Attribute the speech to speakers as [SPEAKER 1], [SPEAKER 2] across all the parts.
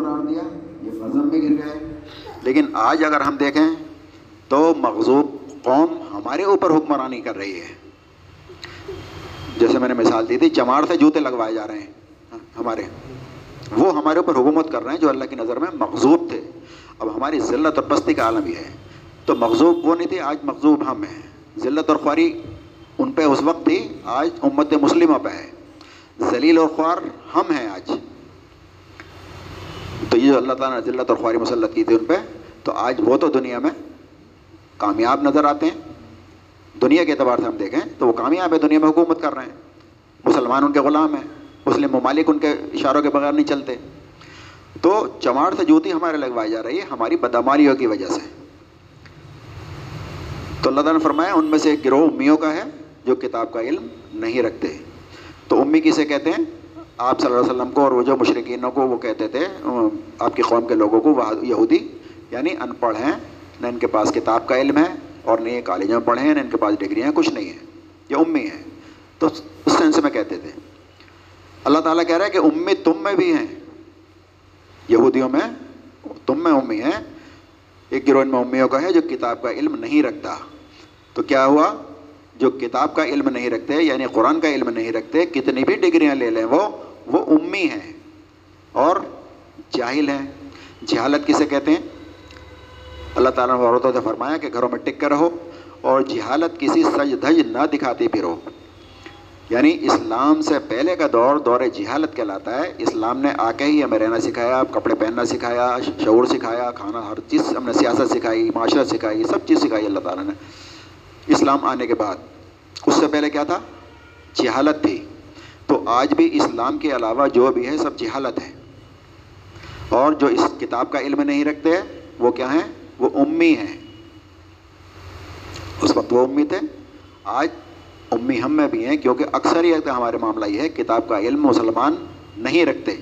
[SPEAKER 1] قرار دیا، یہ میں گر گئے۔ لیکن آج اگر ہم دیکھیں تو مغزوب قوم ہمارے اوپر حکمرانی کر رہی ہے۔ جیسے میں نے مثال دی تھی، چماڑ سے جوتے لگوائے جا رہے ہیں ہاں، ہمارے۔ وہ ہمارے اوپر حکومت کر رہے ہیں جو اللہ کی نظر میں مغزوب تھے۔ اب ہماری ذلت اور پستی کا عالم یہ ہے۔ تو مغزوب وہ نہیں تھی آج مغزوب ہم ہیں۔ ذلت اور خواری ان پہ اس وقت تھی، آج امت مسلمہ پہ ہے۔ ذلیل اور خوار ہم ہیں آج۔ تو یہ جو اللہ تعالیٰ نے ذلت اور خواری مسلط کی تھی ان پہ، تو آج وہ تو دنیا میں کامیاب نظر آتے ہیں۔ دنیا کے اعتبار سے ہم دیکھیں تو وہ کامیاب ہے، دنیا میں حکومت کر رہے ہیں۔ مسلمان ان کے غلام ہیں، مسلم ممالک ان کے اشاروں کے بغیر نہیں چلتے۔ تو چماڑ سے جوتی ہمارے لگوائی جا رہی ہے، ہماری بداماریوں کی وجہ سے۔ تو اللہ تعالیٰ نے فرمایا، ان میں سے ایک گروہ امیوں کا ہے جو کتاب کا علم نہیں رکھتے۔ تو امی کسے کہتے ہیں؟ آپ صلی اللہ علیہ وسلم کو اور وہ جو مشرقینوں کو وہ کہتے تھے آپ کی قوم کے لوگوں کو وہ یہودی یعنی ان پڑھ ہیں، نہ ان کے پاس کتاب کا علم ہے اور نہ یہ کالجوں میں پڑھے ہیں، نہ ان کے پاس ڈگریاں کچھ نہیں ہیں یہ امی ہیں۔ تو اس سینس میں کہتے تھے۔ اللہ تعالیٰ کہہ رہا ہے کہ امی تم میں بھی ہیں۔ یہودیوں میں تم میں امی ہیں۔ ایک گروہ میں امیوں کا ہے جو کتاب کا علم نہیں رکھتا۔ تو کیا ہوا؟ جو کتاب کا علم نہیں رکھتے یعنی قرآن کا علم نہیں رکھتے، کتنی بھی ڈگریاں لے لیں وہ وہ امی ہیں اور جاہل ہیں۔ جہالت کسے کہتے ہیں؟ اللہ تعالیٰ نے عورتوں سے فرمایا کہ گھروں میں ٹک کر رہو اور جہالت کسی سج دھج نہ دکھاتی پھرو یعنی اسلام سے پہلے کا دور دور جہالت کہلاتا ہے۔ اسلام نے آ کے ہی ہمیں رہنا سکھایا، کپڑے پہننا سکھایا، شعور سکھایا، کھانا، ہر چیز ہم نے سیاست سکھائی، معاشرت سکھائی، سب چیز سکھائی اللہ تعالیٰ نے۔ اسلام آنے کے بعد اس سے پہلے کیا تھا؟ جہالت تھی۔ تو آج بھی اسلام کے علاوہ جو بھی ہے سب جہالت ہے۔ اور جو اس کتاب کا علم نہیں رکھتے، وہ کیا ہیں؟ وہ امی ہیں۔ اس وقت وہ امی تھے۔ آج امی ہم میں بھی ہیں، کیونکہ اکثر ہی ہمارے معاملہ یہ ہے، کتاب کا علم مسلمان نہیں رکھتے۔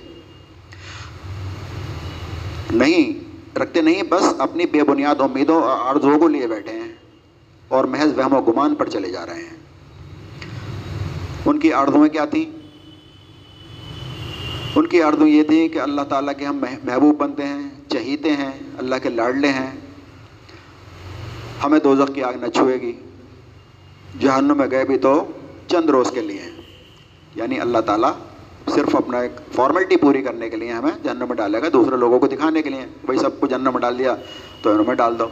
[SPEAKER 1] نہیں رکھتے نہیں، بس اپنی بے بنیاد امیدوں اور آرزوؤں کو لیے بیٹھے ہیں اور محض وہم و گمان پر چلے جا رہے ہیں۔ ان کی آرزویں کیا تھیں؟ ان کی آرزو یہ تھی کہ اللہ تعالیٰ کے ہم محبوب بنتے ہیں، چہیتے ہیں، اللہ کے لاڈلے ہیں۔ ہمیں دوزخ کی آگ نہ چھوئے گی۔ جہنم میں گئے بھی تو چند روز کے لیے۔ یعنی اللہ تعالیٰ صرف اپنا ایک فارمیلٹی پوری کرنے کے لیے ہمیں جہنم میں ڈالے گا، دوسرے لوگوں کو دکھانے کے لیے۔ بھائی سب کو جہنم میں ڈال دیا تو انہوں میں ڈال دو۔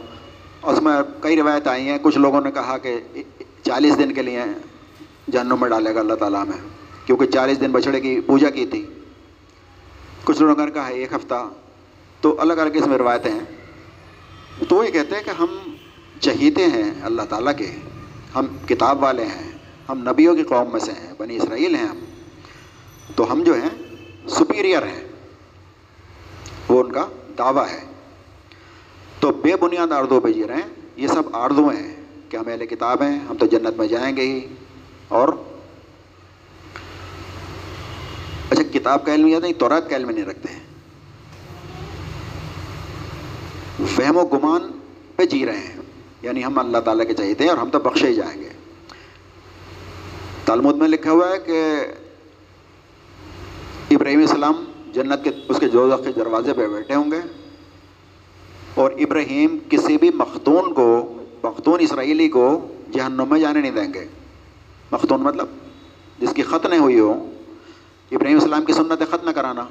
[SPEAKER 1] اس میں کئی روایت آئی ہیں، کچھ لوگوں نے کہا کہ چالیس دن کے لیے جہنم میں ڈالے گا اللہ تعالیٰ ہمیں۔ کیونکہ چالیس دن بچڑے کی پوجا کی تھی۔ کچھ لوگوں نے کہا ہے ہاں، ایک ہفتہ۔ تو الگ الگ اس میں روایتیں ہیں۔ تو یہ کہتے ہیں کہ ہم چہیتے ہیں اللہ تعالیٰ کے۔ ہم کتاب والے ہیں۔ ہم نبیوں کی قوم میں سے ہیں۔ بنی اسرائیل ہیں ہم۔ تو ہم جو ہیں سپیریئر ہیں۔ وہ ان کا دعویٰ ہے۔ تو بے بنیاد آردوں پہ جی رہے ہیں۔ یہ سب آردو ہیں کہ ہم اہل کتاب ہیں، ہم تو جنت میں جائیں گے ہی۔ اور اچھا کتاب کا علم یا نہیں، تورات کا علم نہیں رکھتے ہیں۔ فہم و گمان پہ جی رہے ہیں۔ یعنی ہم اللہ تعالیٰ کے چاہیے تھے اور ہم تو بخشے ہی جائیں گے۔ تالمود میں لکھا ہوا ہے کہ ابراہیم السلام جنت کے، اس کے جوزخ کے دروازے پہ بیٹھے ہوں گے۔ اور ابراہیم کسی بھی مختون کو مختون اسرائیلی کو جہنم میں جانے نہیں دیں گے۔ مختون مطلب جس کی ختنیں ہوئی ہو۔ ابراہیم السلام کی سنت ختم کرانا۔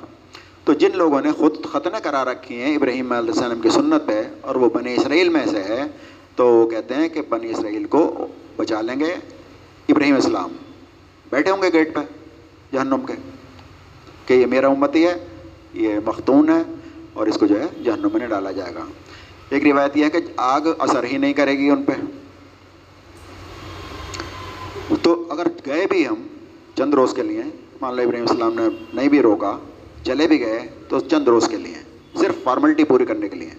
[SPEAKER 1] تو جن لوگوں نے خود ختنیں کرا رکھی ہیں ابراہیم علیہ السلام کی سنت پہ اور وہ بنی اسرائیل میں سے ہے تو وہ کہتے ہیں کہ بنی اسرائیل کو بچا لیں گے ابراہیم السلام۔ بیٹھے ہوں گے گیٹ پہ، جہنم کے۔ کہ یہ میرا امتی ہے، یہ مختون ہے اور اس کو جو ہے جہنم میں ڈالا جائے گا۔ ایک روایت یہ ہے کہ آگ اثر ہی نہیں کرے گی ان پہ۔ تو اگر گئے بھی ہم چند روز کے لیے مان لو ابراہیم السلام نے نہیں بھی روکا، چلے بھی گئے تو چند روز کے لیے، صرف فارملٹی پوری کرنے کے لیے۔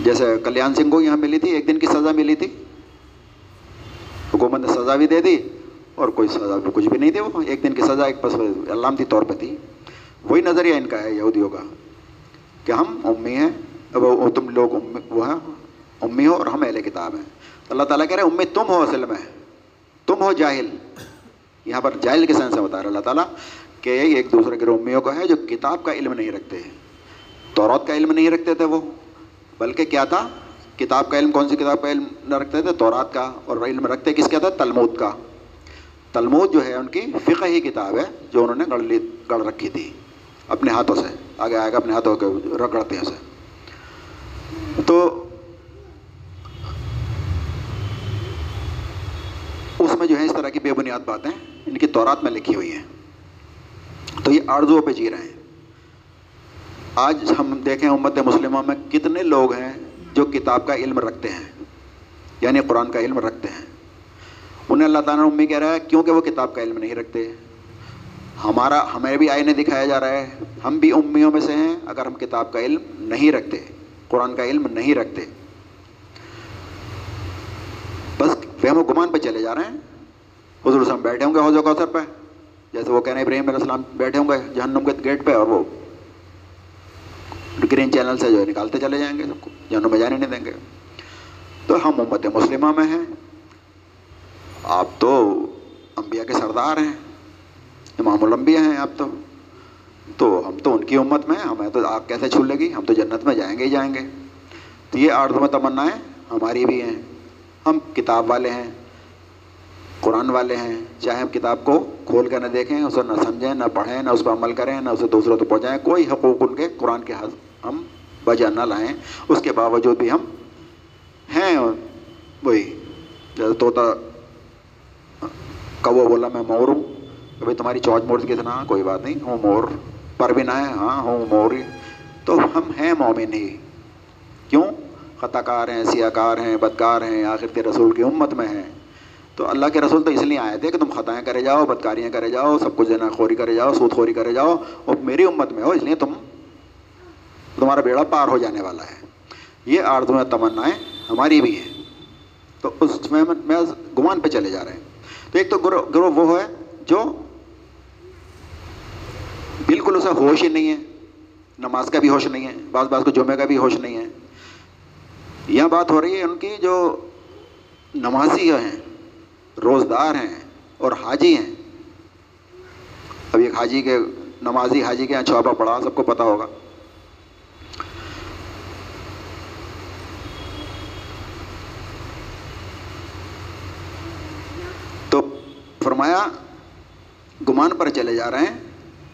[SPEAKER 1] جیسے کلیان سنگھ کو یہاں ملی تھی، ایک دن کی سزا ملی تھی۔ حکومت نے سزا بھی دے دی اور کوئی سزا بھی، کچھ بھی نہیں تھی وہ۔ ایک دن کی سزا، ایک بس علامتی طور پہ تھی۔ وہی نظریہ ان کا ہے یہودیوں کا، کہ ہم امی ہیں وہ تم لوگ امی وہ ہیں، امی ہو اور ہم اہل کتاب ہیں۔ اللہ تعالیٰ کہہ رہے ہیں، امی تم ہو اصل میں، تم ہو جاہل۔ یہاں پر جاہل کے سینس سے بتا رہے اللہ تعالیٰ کہ ایک دوسرے کے رومیوں کا ہے جو کتاب کا علم نہیں رکھتے تورات کا علم نہیں رکھتے تھے وہ، بلکہ کیا تھا؟ کتاب کا علم، کون سی کتاب کا علم نہ رکھتے تھے؟ تورات کا۔ اور علم رکھتے کس کا تھا تلمود کا۔ تلمود جو ہے ان کی فقہ ہی کتاب ہے جو انہوں نے گڑھ لی، گڑھ رکھی تھی، اپنے ہاتھوں سے۔ آگے آئے گا، اپنے ہاتھوں کے رگڑتے ہیں اسے۔ تو اس میں جو ہے اس طرح کی بے بنیاد باتیں یعنی ان کی تورات میں لکھی ہوئی ہیں۔ تو یہ آرزوؤں پہ جی رہے ہیں۔ آج ہم دیکھیں امت مسلمہ میں کتنے لوگ ہیں جو کتاب کا علم رکھتے ہیں یعنی قرآن کا علم رکھتے ہیں۔ انہیں اللہ تعالیٰ امی کہہ رہا ہے، کیونکہ وہ کتاب کا علم نہیں رکھتے۔ ہمارا، ہمیں بھی آئینے دکھایا جا رہا ہے۔ ہم بھی امیوں میں سے ہیں، اگر ہم کتاب کا علم نہیں رکھتے، قرآن کا علم نہیں رکھتے۔ بس فہم و گمان پہ چلے جا رہے ہیں۔ حضور صاحب بیٹھے ہوں گے حوض کوثر پہ۔ جیسے وہ کہنے ابراہیم علیہ السلام بیٹھے ہوں گے، جہنم کے گیٹ پہ اور وہ گرین چینل سے جو ہے نکالتے چلے جائیں گے سب کو، جہنم میں جانے نہیں دیں گے۔ تو ہم امت مسلمہ میں ہیں۔ آپ تو انبیاء کے سردار ہیں، امام الانبیاء ہیں آپ تو۔ تو ہم تو ان کی امت میں ہمیں تو آگ کیسے چھو لے گی؟ ہم تو جنت میں جائیں گے ہی جائیں گے۔ تو یہ آرز میں تمنا ہماری بھی ہیں۔ ہم کتاب والے ہیں قرآن والے ہیں، چاہے ہم کتاب کو کھول کر نہ دیکھیں، اسے نہ سمجھیں، نہ پڑھیں، نہ اس پر عمل کریں، نہ اسے دوسروں تک پہنچائیں، کوئی حقوق ان کے قرآن کے ہم وجہ نہ لائیں۔ اس کے باوجود بھی ہم ہیں وہی، جیسے طوطا کوا بولا، میں مور ہوں۔ کبھی تمہاری چوچ مور کتنا کوئی بات نہیں، ہوں مور پر بھی نہ ہے ہاں ہوں مور تو ہم ہیں مومن ہی۔ کیوں؟ خطا کار ہیں سیاہ کار ہیں، بدکار ہیں، آخر کے رسول کی امت میں ہیں۔ تو اللہ کے رسول تو اس لیے آئے تھے کہ تم خطائیں کرے جاؤ، بدکاریاں کرے جاؤ، سب کچھ دینا خوری کرے جاؤ، سود خوری کرے جاؤ، اور میری امت میں ہو، اس لیے تم، تمہارا بیڑا پار ہو جانے والا ہے۔ یہ آرزو میں تمنا ہماری بھی ہیں۔ تو اس میں میں گمان پہ چلے جا رہے ہیں۔ تو ایک تو گروہ گروہ وہ ہے جو بالکل اسے ہوش ہی نہیں ہے، نماز کا بھی ہوش نہیں ہے، بعض بعض کو جمعے کا بھی ہوش نہیں ہے۔ یہ بات ہو رہی ہے ان کی جو نمازی ہیں روزدار ہیں اور حاجی ہیں۔ اب ایک حاجی کے نمازی حاجی کے یہاں چھاپا پڑا، سب کو پتہ ہوگا۔ تو فرمایا، گمان پر چلے جا رہے ہیں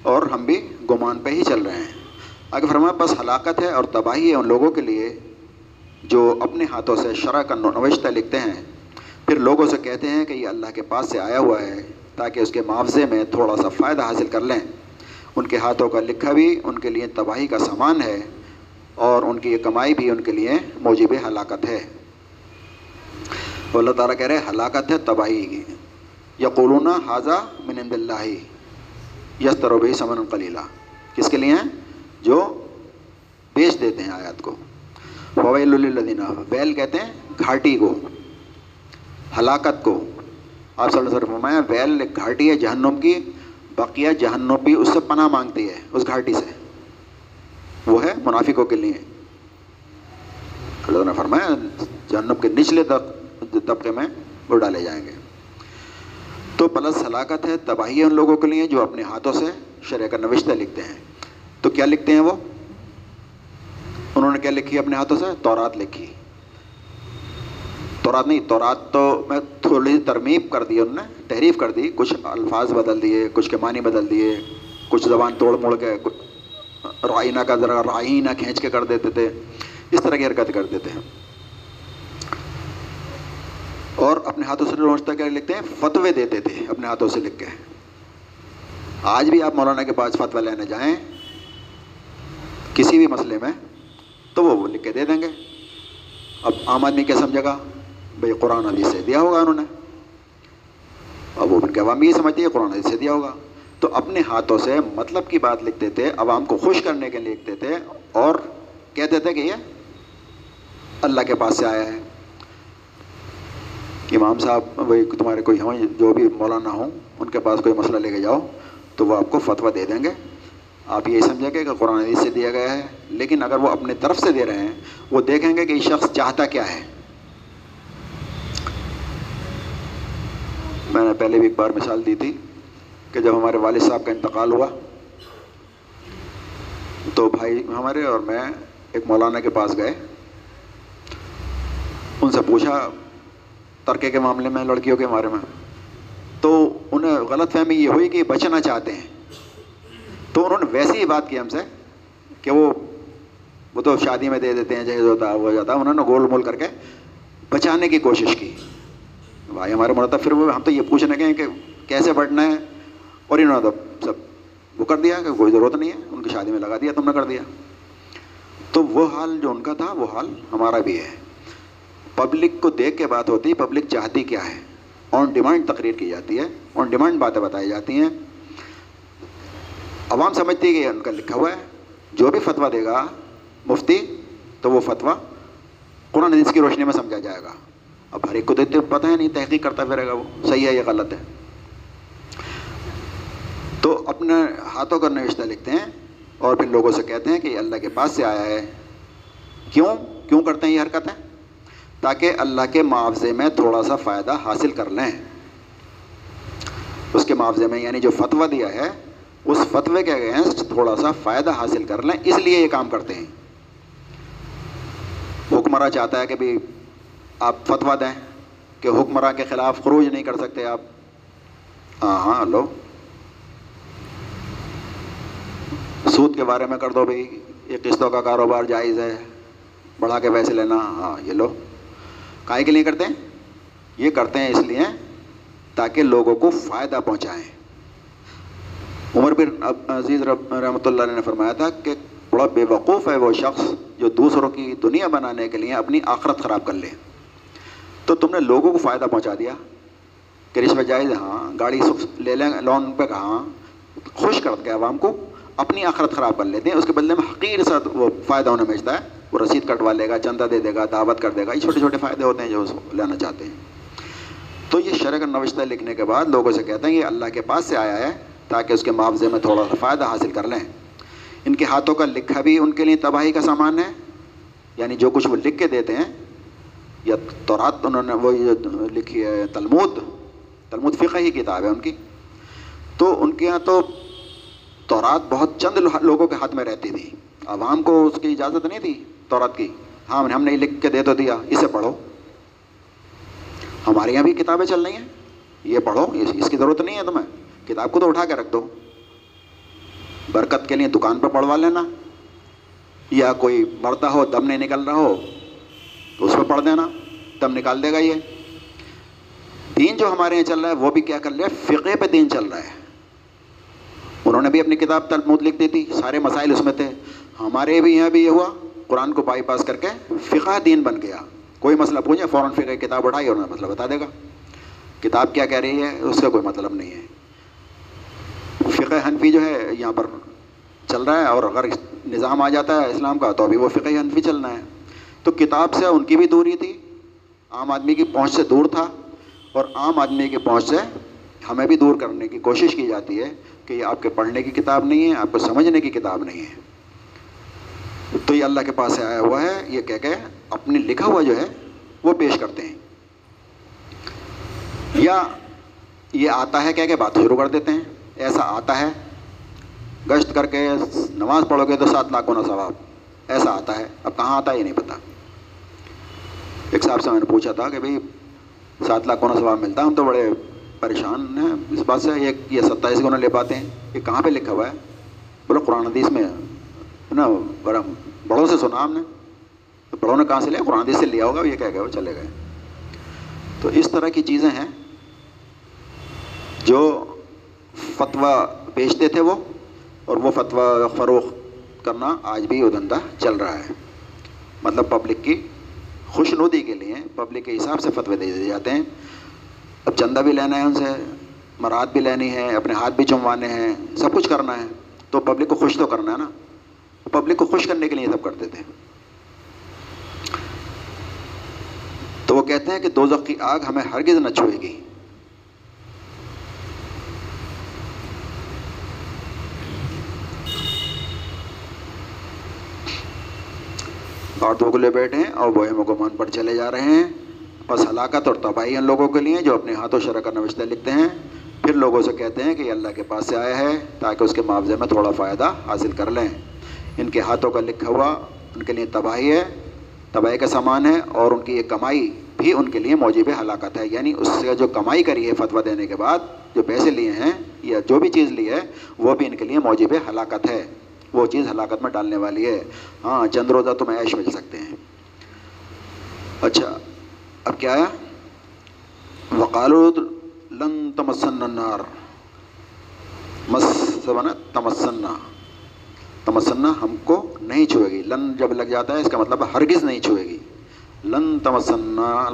[SPEAKER 1] اور ہم بھی گمان پہ ہی چل رہے ہیں۔ آگے فرمایا، بس ہلاکت ہے اور تباہی ہے ان لوگوں کے لیے جو اپنے ہاتھوں سے شرح کا نوشتہ لکھتے ہیں پھر لوگوں سے کہتے ہیں کہ یہ اللہ کے پاس سے آیا ہوا ہے تاکہ اس کے معاوضے میں تھوڑا سا فائدہ حاصل کر لیں۔ ان کے ہاتھوں کا لکھا بھی، ان کے لیے تباہی کا سامان ہے اور ان کی یہ کمائی بھی ان کے لیے موجب ہلاکت ہے۔ اللہ تعالیٰ کہہ رہے ہلاکت ہے، تباہی۔ کی یقولون حاضہ من عند اللہ۔ یس تروبی سمن قلیلہ کس کے لیے؟ ہیں جو بیچ دیتے ہیں آیات کو۔ فویل الدینہ ویل کہتے ہیں، گھاٹی کو۔ ہلاکت کو۔ آپ صلی اللہ علیہ وسلم فرمایا، ویل ایک گھاٹی ہے جہنم کی، بقیہ جہنم بھی اس سے پناہ مانگتی ہے، اس گھاٹی سے۔ وہ ہے منافقوں کے لیے۔ اللہ نے فرمایا، جہنم کے نچلے طبقے میں وہ ڈالے جائیں گے۔ تو پلس ہلاکت ہے، تباہی ہے ان لوگوں کے لیے جو اپنے ہاتھوں سے شرح کا نوشتہ لکھتے ہیں۔ تو کیا لکھتے ہیں وہ؟ انہوں نے کیا لکھی اپنے ہاتھوں سے؟ تورات لکھی۔ تورات نہیں، تورات تو میں تھوڑی ترمیم کر دی، انہوں نے تحریف کر دی، کچھ الفاظ بدل دیے، کچھ کے معنی بدل دیے، کچھ زبان توڑ موڑ کے رائنا کا ذرا رائنا کھینچ کے کر دیتے تھے، اس طرح کی حرکت کر دیتے ہیں۔ اور اپنے ہاتھوں سے روشتہ کر لکھتے ہیں، فتوے دیتے تھے اپنے ہاتھوں سے لکھ کے۔ آج بھی آپ مولانا کے پاس فتویٰ لینے جائیں، کسی بھی مسئلے میں، تو وہ لکھ کے دے دیں گے۔ اب عام آدمی کیا سمجھے گا؟ بھائی قرآن حدیث سے دیا ہوگا انہوں نے۔ اب وہ ان عوام یہ سمجھتی ہے قرآن حدیث سے دیا ہوگا۔ تو اپنے ہاتھوں سے مطلب کی بات لکھتے تھے، عوام کو خوش کرنے کے لیے لکھتے تھے اور کہتے تھے کہ یہ اللہ کے پاس سے آیا ہے۔ امام صاحب وہی تمہارے کوئی ہوں، جو بھی مولانا ہوں، ان کے پاس کوئی مسئلہ لے کے جاؤ، تو وہ آپ کو فتویٰ دے دیں گے۔ آپ یہ سمجھیں گے کہ قرآن حدیث سے دیا گیا ہے، لیکن اگر وہ اپنے طرف سے دے رہے ہیں، وہ دیکھیں گے کہ یہ شخص چاہتا کیا ہے۔ میں نے پہلے بھی ایک بار مثال دی تھی کہ جب ہمارے والد صاحب کا انتقال ہوا، تو بھائی ہمارے اور میں ایک مولانا کے پاس گئے۔ ان سے پوچھا ترکے کے معاملے میں، لڑکیوں کے بارے میں۔ تو انہیں غلط فہمی یہ ہوئی کہ بچنا چاہتے ہیں۔ تو انہوں نے ویسی ہی بات کی ہم سے کہ وہ وہ تو شادی میں دے دیتے ہیں جہیز ہوتا ہے وہ جاتا۔ ہے انہوں نے گول مول کر کے بچانے کی کوشش کی۔ بھائی ہمارے مرتب پھر وہ ہم تو یہ پوچھنے گئے کہ کیسے بڑھنا ہے؟ اور انہوں نے تو سب وہ کر دیا کہ کوئی ضرورت نہیں ہے، ان کی شادی میں لگا دیا، تم نے کر دیا۔ تو وہ حال جو ان کا تھا، وہ حال ہمارا بھی ہے۔ پبلک کو دیکھ کے بات ہوتی ہے پبلک چاہتی کیا ہے؟ آن ڈیمانڈ تقریر کی جاتی ہے آن ڈیمانڈ باتیں بتائی جاتی ہیں۔ عوام سمجھتی ہے کہ ان کا لکھا ہوا ہے۔ جو بھی فتویٰ دے گا مفتی، تو وہ فتویٰ قرآن حدیث کی روشنی میں سمجھا جائے گا۔ اب ہر ایک کو دیتے پتہ ہے نہیں، تحقیق کرتا پھرے گا وہ۔ صحیح ہے یا غلط ہے۔ تو اپنے ہاتھوں کا نوشتہ لکھتے ہیں اور پھر لوگوں سے کہتے ہیں کہ یہ اللہ کے پاس سے آیا ہے۔ کیوں؟ کیوں کرتے ہیں یہ حرکتیں؟ تاکہ اللہ کے معاوضے میں تھوڑا سا فائدہ حاصل کر لیں۔ اس کے معاوضے میں یعنی جو فتویٰ دیا ہے، اس فتوے کے اگینسٹ تھوڑا سا فائدہ حاصل کر لیں، اس لیے یہ کام کرتے ہیں۔ حکمراں چاہتا ہے کہ بھی آپ فتویٰ دیں کہ حکمراں کے خلاف خروج نہیں کر سکتے آپ۔ ہاں ہاں لو سود کے بارے میں کر دو بھائی، یہ قسطوں کا کاروبار جائز ہے، بڑھا کے پیسے لینا۔ ہاں یہ لو۔ کائے کے لیے کرتے ہیں؟ یہ کرتے ہیں اس لیے تاکہ لوگوں کو فائدہ پہنچائیں۔ عمر بن عزیز رحمۃ اللہ نے فرمایا تھا کہ بڑا بے وقوف ہے وہ شخص جو دوسروں کی دنیا بنانے کے لیے اپنی آخرت خراب کر لے۔ تو تم نے لوگوں کو فائدہ پہنچا دیا کہ رشوت جائز ہاں گاڑی لے لیں لون پہ کہاں خوش کر کے عوام کو اپنی آخرت خراب کر لیتے ہیں، اس کے بدلے میں حقیر ساتھ وہ فائدہ انہیں بیچتا ہے، وہ رسید کٹوا لے گا، چندہ دے دے گا، دعوت کر دے گا، یہ چھوٹے چھوٹے فائدے ہوتے ہیں جو لینا چاہتے ہیں۔ تو یہ شرک نوشتہ لکھنے کے بعد لوگوں سے کہتے ہیں یہ اللہ کے پاس سے آیا ہے تاکہ اس کے معاوضے میں تھوڑا سا فائدہ حاصل کر لیں۔ ان کے ہاتھوں کا لکھا بھی ان کے لیے تباہی کا سامان ہے یعنی جو کچھ وہ لکھ کے دیتے ہیں یا تورات انہوں نے وہ لکھی ہے تلمود تلمود فقہ ہی کتاب ہے ان کی۔ تو ان کے یہاں تو تورات بہت چند لوگوں کے ہاتھ میں رہتی تھی۔ عوام کو اس کی اجازت نہیں تھی تورات کی۔ ہاں ہم نے لکھ کے دے تو دیا، اسے پڑھو۔ ہمارے یہاں بھی کتابیں چل رہی ہیں۔ یہ پڑھو، اس کی ضرورت نہیں ہے تمہیں۔ کتاب کو تو اٹھا کے رکھ دو۔ برکت کے لیے دکان پہ پڑھوا لینا۔ یا کوئی مرتا ہو، دم نہیں نکل رہا ہو تو اس پہ پڑھ دینا دم نکال دے گا یہ۔ دین جو ہمارے یہاں چل رہا ہے، وہ بھی کیا کر لیا فقے پہ دین چل رہا ہے۔ انہوں نے بھی اپنی کتاب تلمود لکھ دی تھی، سارے مسائل اس میں تھے۔ ہمارے بھی یہاں بھی یہ ہوا، قرآن کو بائی پاس کر کے فقہ دین بن گیا۔ کوئی مسئلہ پوچھے، فوراً فقہ کتاب اٹھائی اور انہیں مسئلہ بتا دے گا۔ کتاب کیا کہہ رہی ہے؟ اس کا کوئی مطلب نہیں ہے۔ فقہ حنفی جو ہے، یہاں پر چل رہا ہے اور اگر نظام آ جاتا ہے اسلام کا، تو ابھی وہ فقہ حنفی چلنا ہے۔ تو کتاب سے ان کی بھی دوری تھی۔ عام آدمی کی پہنچ سے دور تھا اور عام آدمی کی پہنچ سے ہمیں بھی دور کرنے کی کوشش کی جاتی ہے کہ یہ آپ کے پڑھنے کی کتاب نہیں ہے، آپ کو سمجھنے کی کتاب نہیں ہے۔ تو یہ اللہ کے پاس سے آیا ہوا ہے، یہ کہہ کہ اپنی لکھا ہوا جو ہے وہ پیش کرتے ہیں۔ یا یہ آتا ہے کہہ کہ بات شروع کر دیتے ہیں، ایسا آتا ہے۔ گشت کر کے نماز پڑھو گے تو سات لاکھ ہونا ثواب ایسا آتا ہے۔ اب کہاں آتا ہے یہ نہیں پتہ ایک صاحب سے میں نے پوچھا تھا کہ بھائی، سات لاکھ ہونا ثواب ملتا ہے؟ ہم تو بڑے پریشان ہیں۔ اس بات سے یہ یہ ستائیس گنا لے پاتے ہیں۔ یہ کہاں پہ لکھا ہوا ہے؟ بولو، قرآن حدیث میں ہے نا، بڑا بڑوں سے سنا ہم نے۔ بڑوں نے کہاں سے لیا؟ قرآن حدیث سے لیا ہوگا، یہ کہہ گئے وہ چلے گئے۔ تو اس طرح کی چیزیں ہیں جو فتویٰ بیچتے تھے وہ، اور وہ فتویٰ فروغ کرنا آج بھی وہ دھندا چل رہا ہے۔ مطلب پبلک کی خوش نودی کے لیے پبلک کے حساب سے فتوے دے دیے جاتے ہیں۔ اب چندہ بھی لینا ہے ان سے، مراد بھی لینی ہے، اپنے ہاتھ بھی چموانے ہیں، سب کچھ کرنا ہے۔ تو پبلک کو خوش تو کرنا ہے نا۔ پبلک کو خوش کرنے کے لیے سب کرتے تھے۔ تو وہ کہتے ہیں کہ دو کی آگ ہمیں ہرگز نہ چھوئے گی۔ اور دو بیٹھے ہیں اور وہ مکمان پر چلے جا رہے ہیں بس ہلاکت اور تباہی ان لوگوں کے لیے جو اپنے ہاتھوں شرح کا نوشتہ لکھتے ہیں۔ پھر لوگوں سے کہتے ہیں کہ یہ اللہ کے پاس سے آیا ہے تاکہ اس کے معاوضے میں تھوڑا فائدہ حاصل کر لیں۔ ان کے ہاتھوں کا لکھا ہوا ان کے لیے تباہی ہے، تباہی کا سامان ہے اور ان کی یہ کمائی بھی ان کے لیے موجب ہلاکت ہے۔ یعنی اس سے جو کمائی کری ہے فتویٰ دینے کے بعد، جو پیسے لیے ہیں یا جو بھی چیز لی ہے، وہ بھی ان کے لیے موجب ہلاکت ہے۔ وہ چیز ہلاکت میں ڈالنے والی ہے۔ ہاں چند روزہ تم عیش مل سکتے ہیں۔ اچھا اب کیا آیا؟ وقالو لن تمسن النار۔ مس بنا تمسنا۔ تمسنا ہم کو نہیں چھوئے گی۔ لن جب لگ جاتا ہے، اس کا مطلب ہرگز نہیں چھوئے گی۔ لن تمسنا،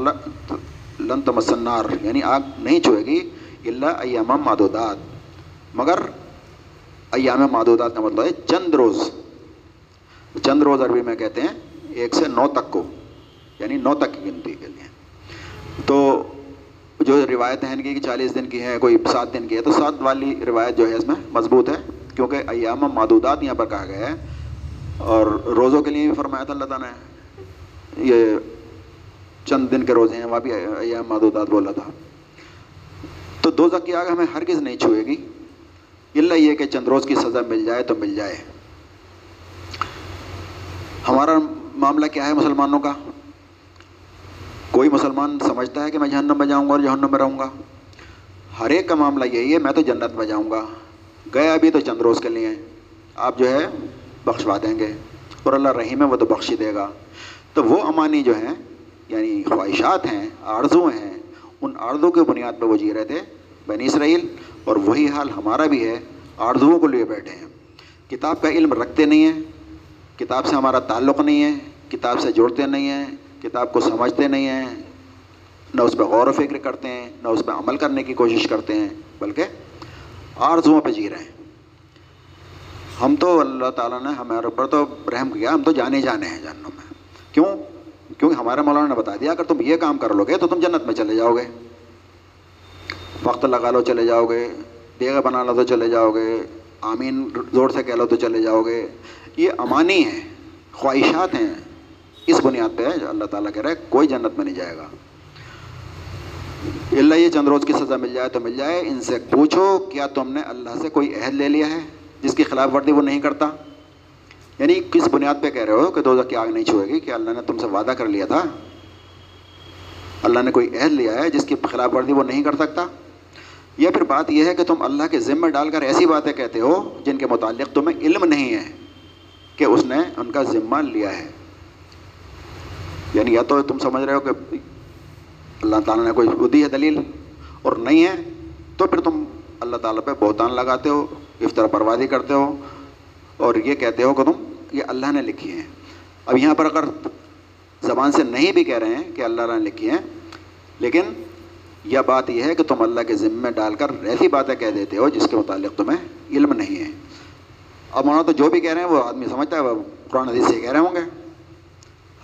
[SPEAKER 1] لن تمسنار یعنی آگ نہیں چھوئے گی اللہ ایام معدودات۔ مگر ایام معدودات کا مطلب ہے، چند روز۔ چند روز عربی میں کہتے ہیں، ایک سے نو تک کو یعنی نو تک کی گنتی کے لیے۔ تو جو روایت ہے ان کی چالیس دن کی ہے، کوئی سات دن کی ہے، تو سات والی روایت جو ہے اس میں مضبوط ہے، کیونکہ ایام معدودات یہاں پر کہا گیا ہے۔ اور روزوں کے لیے بھی فرمایا تھا اللہ تعالیٰ نے، یہ چند دن کے روزے ہیں، وہاں بھی ایام معدودات بولا تھا۔ تو دو کی آگ ہمیں ہرگز نہیں چھوئے گی۔ اللہ یہ کہ چند روز کی سزا مل جائے تو مل جائے۔ ہمارا معاملہ کیا ہے مسلمانوں کا؟ کوئی مسلمان سمجھتا ہے کہ میں جہنم میں جاؤں گا اور جہنم میں رہوں گا؟ ہر ایک کا معاملہ یہی ہے، میں تو جنت میں جاؤں گا۔ گیا ابھی تو چند روز کے لیے۔ آپ جو ہے، بخشوا دیں گے۔ اور اللہ رحیم ہے، وہ تو بخشی دے گا۔ تو وہ امانی جو ہیں یعنی خواہشات ہیں، آرزو ہیں، ان آرزو کے بنیاد پہ وہ جی رہے تھے۔ بنی اسرائیل اور وہی حال ہمارا بھی ہے، آرزوؤں کو لیے بیٹھے ہیں۔ کتاب کا علم رکھتے نہیں ہیں، کتاب سے ہمارا تعلق نہیں ہے، کتاب سے جڑتے نہیں ہیں، کتاب کو سمجھتے نہیں ہیں۔ نہ اس پہ غور و فکر کرتے ہیں، نہ اس پہ عمل کرنے کی کوشش کرتے ہیں، بلکہ آرزوؤں پہ جی رہے ہیں۔ ہم تو اللہ تعالیٰ نے ہمارے اوپر تو رحم کیا، ہم تو جانے جانے ہیں جانوں میں۔ کیوں؟ کیونکہ ہمارے مولانا نے بتا دیا، اگر تم یہ کام کر لو گے تو تم جنت میں چلے جاؤ گے۔ وقت لگا لو چلے جاؤ گے دیگا بنا لو تو چلے جاؤ گے، آمین زور سے کہہ لو تو چلے جاؤ گے۔ یہ امانی ہیں، خواہشات ہیں۔ اس بنیاد پہ ہے اللہ تعالیٰ کہہ رہا ہے، کوئی جنت میں نہیں جائے گا۔ اللہ یہ چند روز کی سزا مل جائے تو مل جائے۔ ان سے پوچھو، کیا تم نے اللہ سے کوئی عہد لے لیا ہے؟ جس کی خلاف ورزی وہ نہیں کرتا؟ یعنی کس بنیاد پہ کہہ رہے ہو کہ دو کی آگ نہیں چھوئے گی کہ اللہ نے تم سے وعدہ کر لیا تھا؟ اللہ نے کوئی عہد لیا ہے جس کی خلاف ورزی وہ نہیں کر سکتا؟ یا پھر بات یہ ہے کہ تم اللہ کے ذمہ ڈال کر ایسی باتیں کہتے ہو جن کے متعلق تمہیں علم نہیں ہے کہ اس نے ان کا ذمہ لیا ہے۔ یعنی یا تو تم سمجھ رہے ہو کہ اللہ تعالیٰ نے کوئی بدھی ہے دلیل اور نہیں ہے، تو پھر تم اللہ تعالیٰ پہ بہتان لگاتے ہو افطار پروازی کرتے ہو اور یہ کہتے ہو کہ تم یہ اللہ نے لکھی ہیں۔ اب یہاں پر اگر زبان سے نہیں بھی کہہ رہے ہیں کہ اللہ نے لکھی ہیں، لیکن یہ بات یہ ہے کہ تم اللہ کے ذمے ڈال کر ایسی باتیں کہہ دیتے ہو جس کے متعلق تمہیں علم نہیں ہے۔ اب مولانا تو جو بھی کہہ رہے ہیں وہ آدمی سمجھتا ہے، وہ قرآن حدیث سے کہہ رہے ہوں گے۔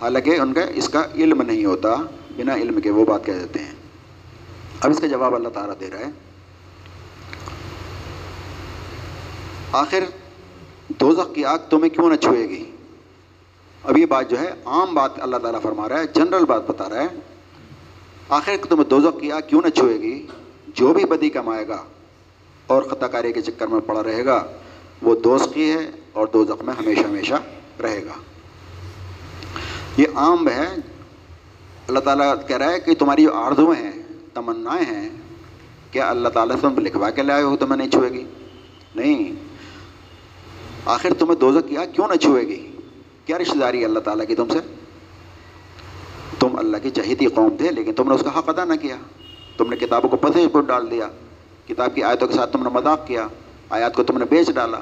[SPEAKER 1] حالانکہ ان کا اس کا علم نہیں ہوتا، بنا علم کے وہ بات کہہ دیتے ہیں۔ اب اس کا جواب اللہ تعالیٰ دے رہا ہے۔ آخر دوزخ کی آگ تمہیں کیوں نہ چھوئے گی؟ اب یہ بات جو ہے، عام بات اللہ تعالیٰ فرما رہا ہے، جنرل بات بتا رہا ہے۔ آخر تمہیں دوزخ کی آگ کیوں نہ چھوئے گی؟ جو بھی بدی کمائے گا اور خطا کاری کے چکر میں پڑا رہے گا، وہ دوست کی ہے اور دوزخ میں ہمیشہ ہمیشہ رہے گا۔ یہ عام ہے۔ اللہ تعالیٰ کہہ رہا ہے کہ تمہاری جو آرزویں ہیں، تمنائیں ہیں، کیا اللہ تعالیٰ سے تم لکھوا کے لائے ہو تمہیں نہیں چھوئے گی؟ نہیں۔ آخر تمہیں دوزخ کیا، کیوں نہ چھوئے گی؟ کیا رشتہ داری ہے اللہ تعالیٰ کی تم سے؟ تم اللہ کی چہیتی قوم تھے، لیکن تم نے اس کا حق ادا نہ کیا۔ تم نے کتابوں کو پتے پر ڈال دیا۔ کتاب کی آیتوں کے ساتھ تم نے مذاق کیا۔ آیات کو تم نے بیچ ڈالا۔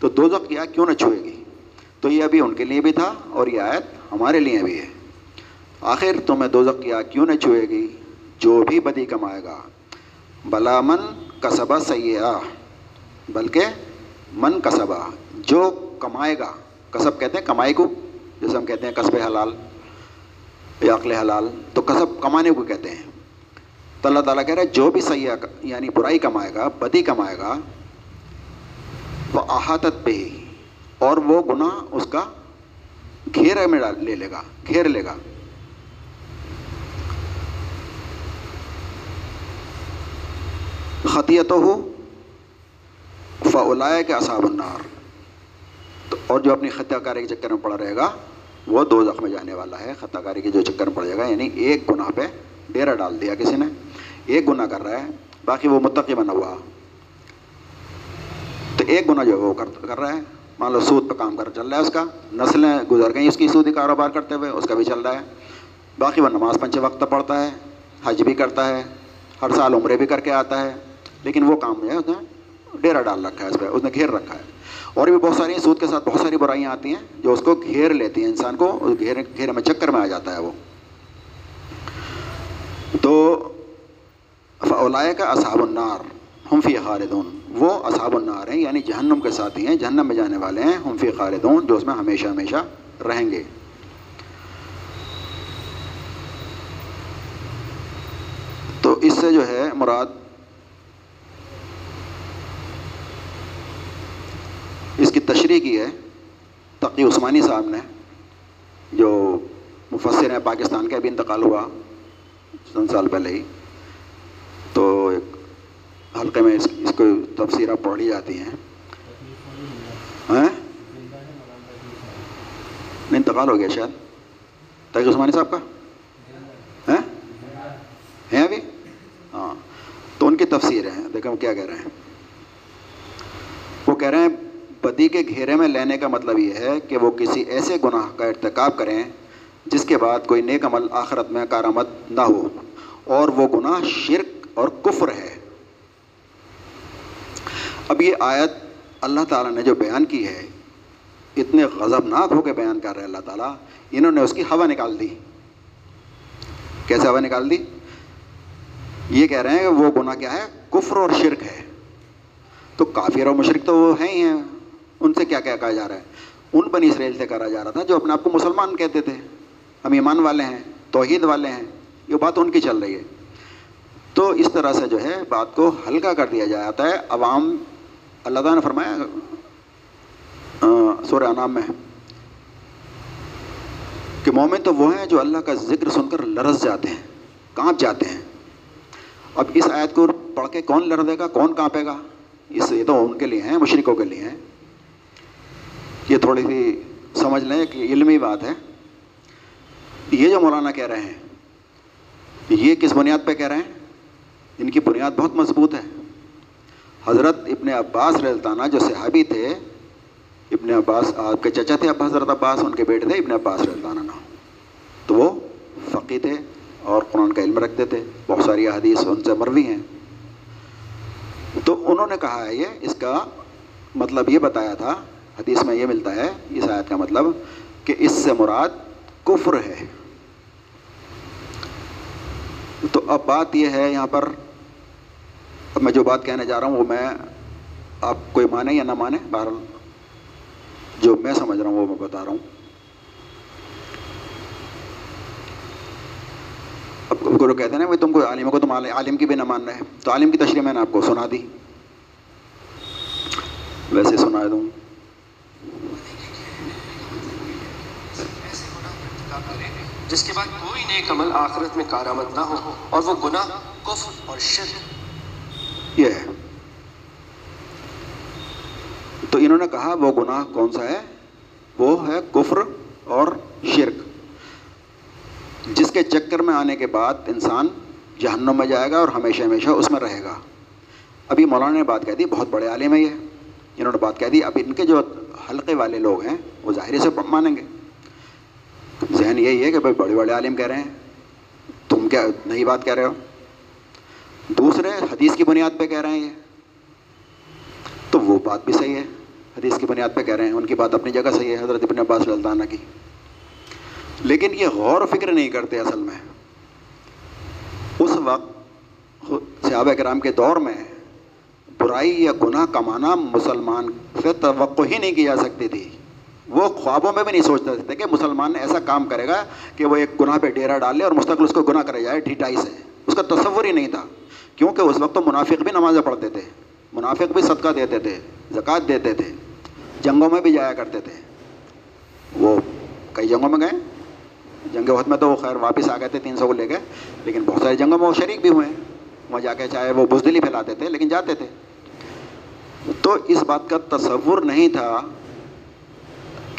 [SPEAKER 1] تو دوزخ کیا کیوں نہ چھوئے گی؟ تو یہ ابھی ان کے لیے بھی تھا اور یہ آیت ہمارے لیے بھی ہے۔ آخر تمہیں دوزخ کیا کیوں نہ چھوئے گی؟ جو بھی بدی کمائے گا۔ بلا من کسبہ سیاح بلکہ من کسبہ۔ جو کمائے گا۔ کسب کہتے ہیں کمائی کو جیسے ہم کہتے ہیں کسب حلال۔ یا عقل حلال تو کسب کمانے کو کہتے ہیں۔ تو اللہ تعالیٰ کہہ رہے ہیں جو بھی سیاح یعنی برائی کمائے گا، بدی کمائے گا، وہ احاطت پہ ہی، اور وہ گناہ اس کا گھیرے میں ڈال، لے لے گا، گھیر لے گا۔ خطیت ہو فلائے کے اصاب النار۔ تو اور جو اپنی خطہ کاری کے چکر میں پڑا رہے گا وہ دو زخم جانے والا ہے خطہ کاری کے جو چکر میں پڑ جائے گا یعنی ایک گناہ پہ ڈیرا ڈال دیا کسی نے، ایک گناہ کر رہا ہے، باقی وہ متقی بنا ہوا۔ تو ایک گناہ جو ہے وہ کر رہا ہے۔ مان لو سود پہ کام کر چل رہا ہے اس کا، نسلیں گزر گئیں اس کی سودی کاروبار کرتے ہوئے، اس کا بھی چل رہا ہے۔ باقی وہ نماز پنچ وقت پڑھتا ہے، حج بھی کرتا ہے، ہر سال عمرے بھی کر کے آتا ہے، لیکن وہ کام جو ہے اس نے ڈیرا ڈال رکھا ہے اس پہ، اس نے گھیر رکھا ہے۔ اور بھی بہت ساری سود کے ساتھ بہت ساری برائیاں آتی ہیں جو اس کو گھیر لیتی ہیں، انسان کو گھیرے گھیرے میں، چکر میں آ جاتا ہے وہ۔ تو فلائے کا اصحاب النار، ہم فی خالدون۔ وہ اصحاب النار ہیں یعنی جہنم کے ساتھی ہیں، جہنم میں جانے والے ہیں، ہم فی خالدون، جو اس میں ہمیشہ ہمیشہ رہیں گے۔ تو اس سے جو ہے مراد اس کی تشریح کی ہے، تقی عثمانی صاحب نے، جو مفسر ہیں پاکستان کا بھی انتقال ہوا چند سال پہلے ہی۔ تو ایک حلقے میں اس اس کو تفسیریں پڑھی جاتی ہیں۔ ہاں؟ انتقال ہو گیا شاید۔ تقی عثمانی صاحب کا؟ ہاں؟ ہیں ابھی؟ ہاں۔ تو ان کی تفسیر ہے دیکھیں وہ کیا کہہ رہے ہیں۔ وہ کہہ رہے ہیں بدی کے گھیرے میں لینے کا مطلب یہ ہے کہ وہ کسی ایسے گناہ کا ارتکاب کریں جس کے بعد کوئی نیک عمل آخرت میں کارآمد نہ ہو اور وہ گناہ شرک اور کفر ہے۔ اب یہ آیت اللہ تعالیٰ نے جو بیان کی ہے، اتنے غضبناک ہو کے بیان کر رہے اللہ تعالیٰ، انہوں نے اس کی ہوا نکال دی۔ کیسے ہوا نکال دی؟ یہ کہہ رہے ہیں کہ وہ گناہ کیا ہے؟ کفر اور شرک ہے۔ تو کافر اور مشرق تو وہ ہیں ہی ہیں۔ ان سے کیا کیا کہا جا رہا ہے؟ ان بنی اسرائیل سے کرا جا رہا تھا جو اپنے آپ کو مسلمان کہتے تھے۔ ہم ایمان والے ہیں، توحید والے ہیں، یہ بات ان کی چل رہی ہے۔ تو اس طرح سے جو ہے بات کو ہلکا کر دیا جاتا ہے۔ عوام، اللہ تعالیٰ نے فرمایا سورہ انعام میں، کہ مومن تو وہ ہیں جو اللہ کا ذکر سن کر لرز جاتے ہیں، کانپ جاتے ہیں۔ اب اس آیت کو پڑھ کے کون لڑ گا، کون کانپے گا؟ اس یہ تو ان کے لیے ہیں مشرقوں کے لیے ہیں۔ یہ تھوڑی سی سمجھ لیں کہ علمی بات ہے۔ یہ جو مولانا کہہ رہے ہیں، یہ کس بنیاد پہ کہہ رہے ہیں؟ ان کی بنیاد بہت مضبوط ہے۔ حضرت ابن عباس رضانہ جو صحابی تھے، ابن عباس، آپ کے چچا تھے اب حضرت عباس، ان کے بیٹے تھے ابن عباس رضانہ تو وہ فقی تھے اور قرآن کا علم رکھتے تھے۔ بہت ساری حدیث ان سے مروی ہیں۔ تو انہوں نے کہا ہے، یہ اس کا مطلب یہ بتایا تھا حدیث میں یہ ملتا ہے، اس آیت کا مطلب کہ اس سے مراد کفر ہے۔ تو اب بات یہ ہے یہاں پر، اب میں جو بات کہنے جا رہا ہوں وہ میں آپ کوئی مانے یا نہ مانے، بہرحال جو میں سمجھ رہا ہوں وہ میں بتا رہا ہوں۔ اب لوگ کہتے ہیں نا تم کو عالم کو تم عالم کی بھی نہ مان رہے تو عالم کی تشریح میں نے آپ کو سنا دی۔ ویسے سنا دوں۔
[SPEAKER 2] جس کے بعد کوئی نیک عمل آخرت میں کارآمد نہ ہو اور وہ گناہ، کفر اور شرک۔
[SPEAKER 1] یہ ہے۔ تو انہوں نے کہا، وہ گناہ کون سا ہے؟ وہ ہے کفر اور شرک۔ جس کے چکر میں آنے کے بعد انسان جہنم میں جائے گا اور ہمیشہ ہمیشہ اس میں رہے گا۔ ابھی مولانا نے بات کہہ دی، بہت بڑے عالم ہے یہ۔ انہوں نے بات کہہ دی، اب ان کے جو حلقے والے لوگ ہیں، وہ ظاہری سے مانیں گے۔ ذہن یہی ہے کہ بھائی بڑے بڑے عالم کہہ رہے ہیں۔ تم کیا نئی بات کہہ رہے ہو؟ دوسرے حدیث کی بنیاد پہ کہہ رہے ہیں یہ۔ تو وہ بات بھی صحیح ہے۔ حدیث کی بنیاد پہ کہہ رہے ہیں۔ ان کی بات اپنی جگہ صحیح ہے، حضرت ابن عباس عنہ کی۔ لیکن یہ غور و فکر نہیں کرتے اصل میں۔ اس وقت صحابہ کرام کے دور میں برائی یا گناہ کمانا مسلمان سے توقع ہی نہیں کی جا سکتی تھی۔ وہ خوابوں میں بھی نہیں سوچتے تھے کہ مسلمان ایسا کام کرے گا کہ وہ ایک گناہ پہ ڈیرا ڈال لے اور مستقل اس کو گناہ کرے جائے ڈھیٹائی سے۔ اس کا تصور ہی نہیں تھا، کیونکہ اس وقت تو منافق بھی نمازیں پڑھتے تھے، منافق بھی صدقہ دیتے تھے، زکوٰۃ دیتے تھے، جنگوں میں بھی جایا کرتے تھے۔ وہ کئی جنگوں میں گئے۔ جنگ وقت میں تو وہ خیر واپس آ گئے تھے، تین سو کو لے کے لیکن بہت ساری جنگوں میں وہ شریک بھی ہوئے۔ ہیں وہاں جا کے چاہے وہ بزدلی پھیلاتے تھے، لیکن جاتے تھے۔ تو اس بات کا تصور نہیں تھا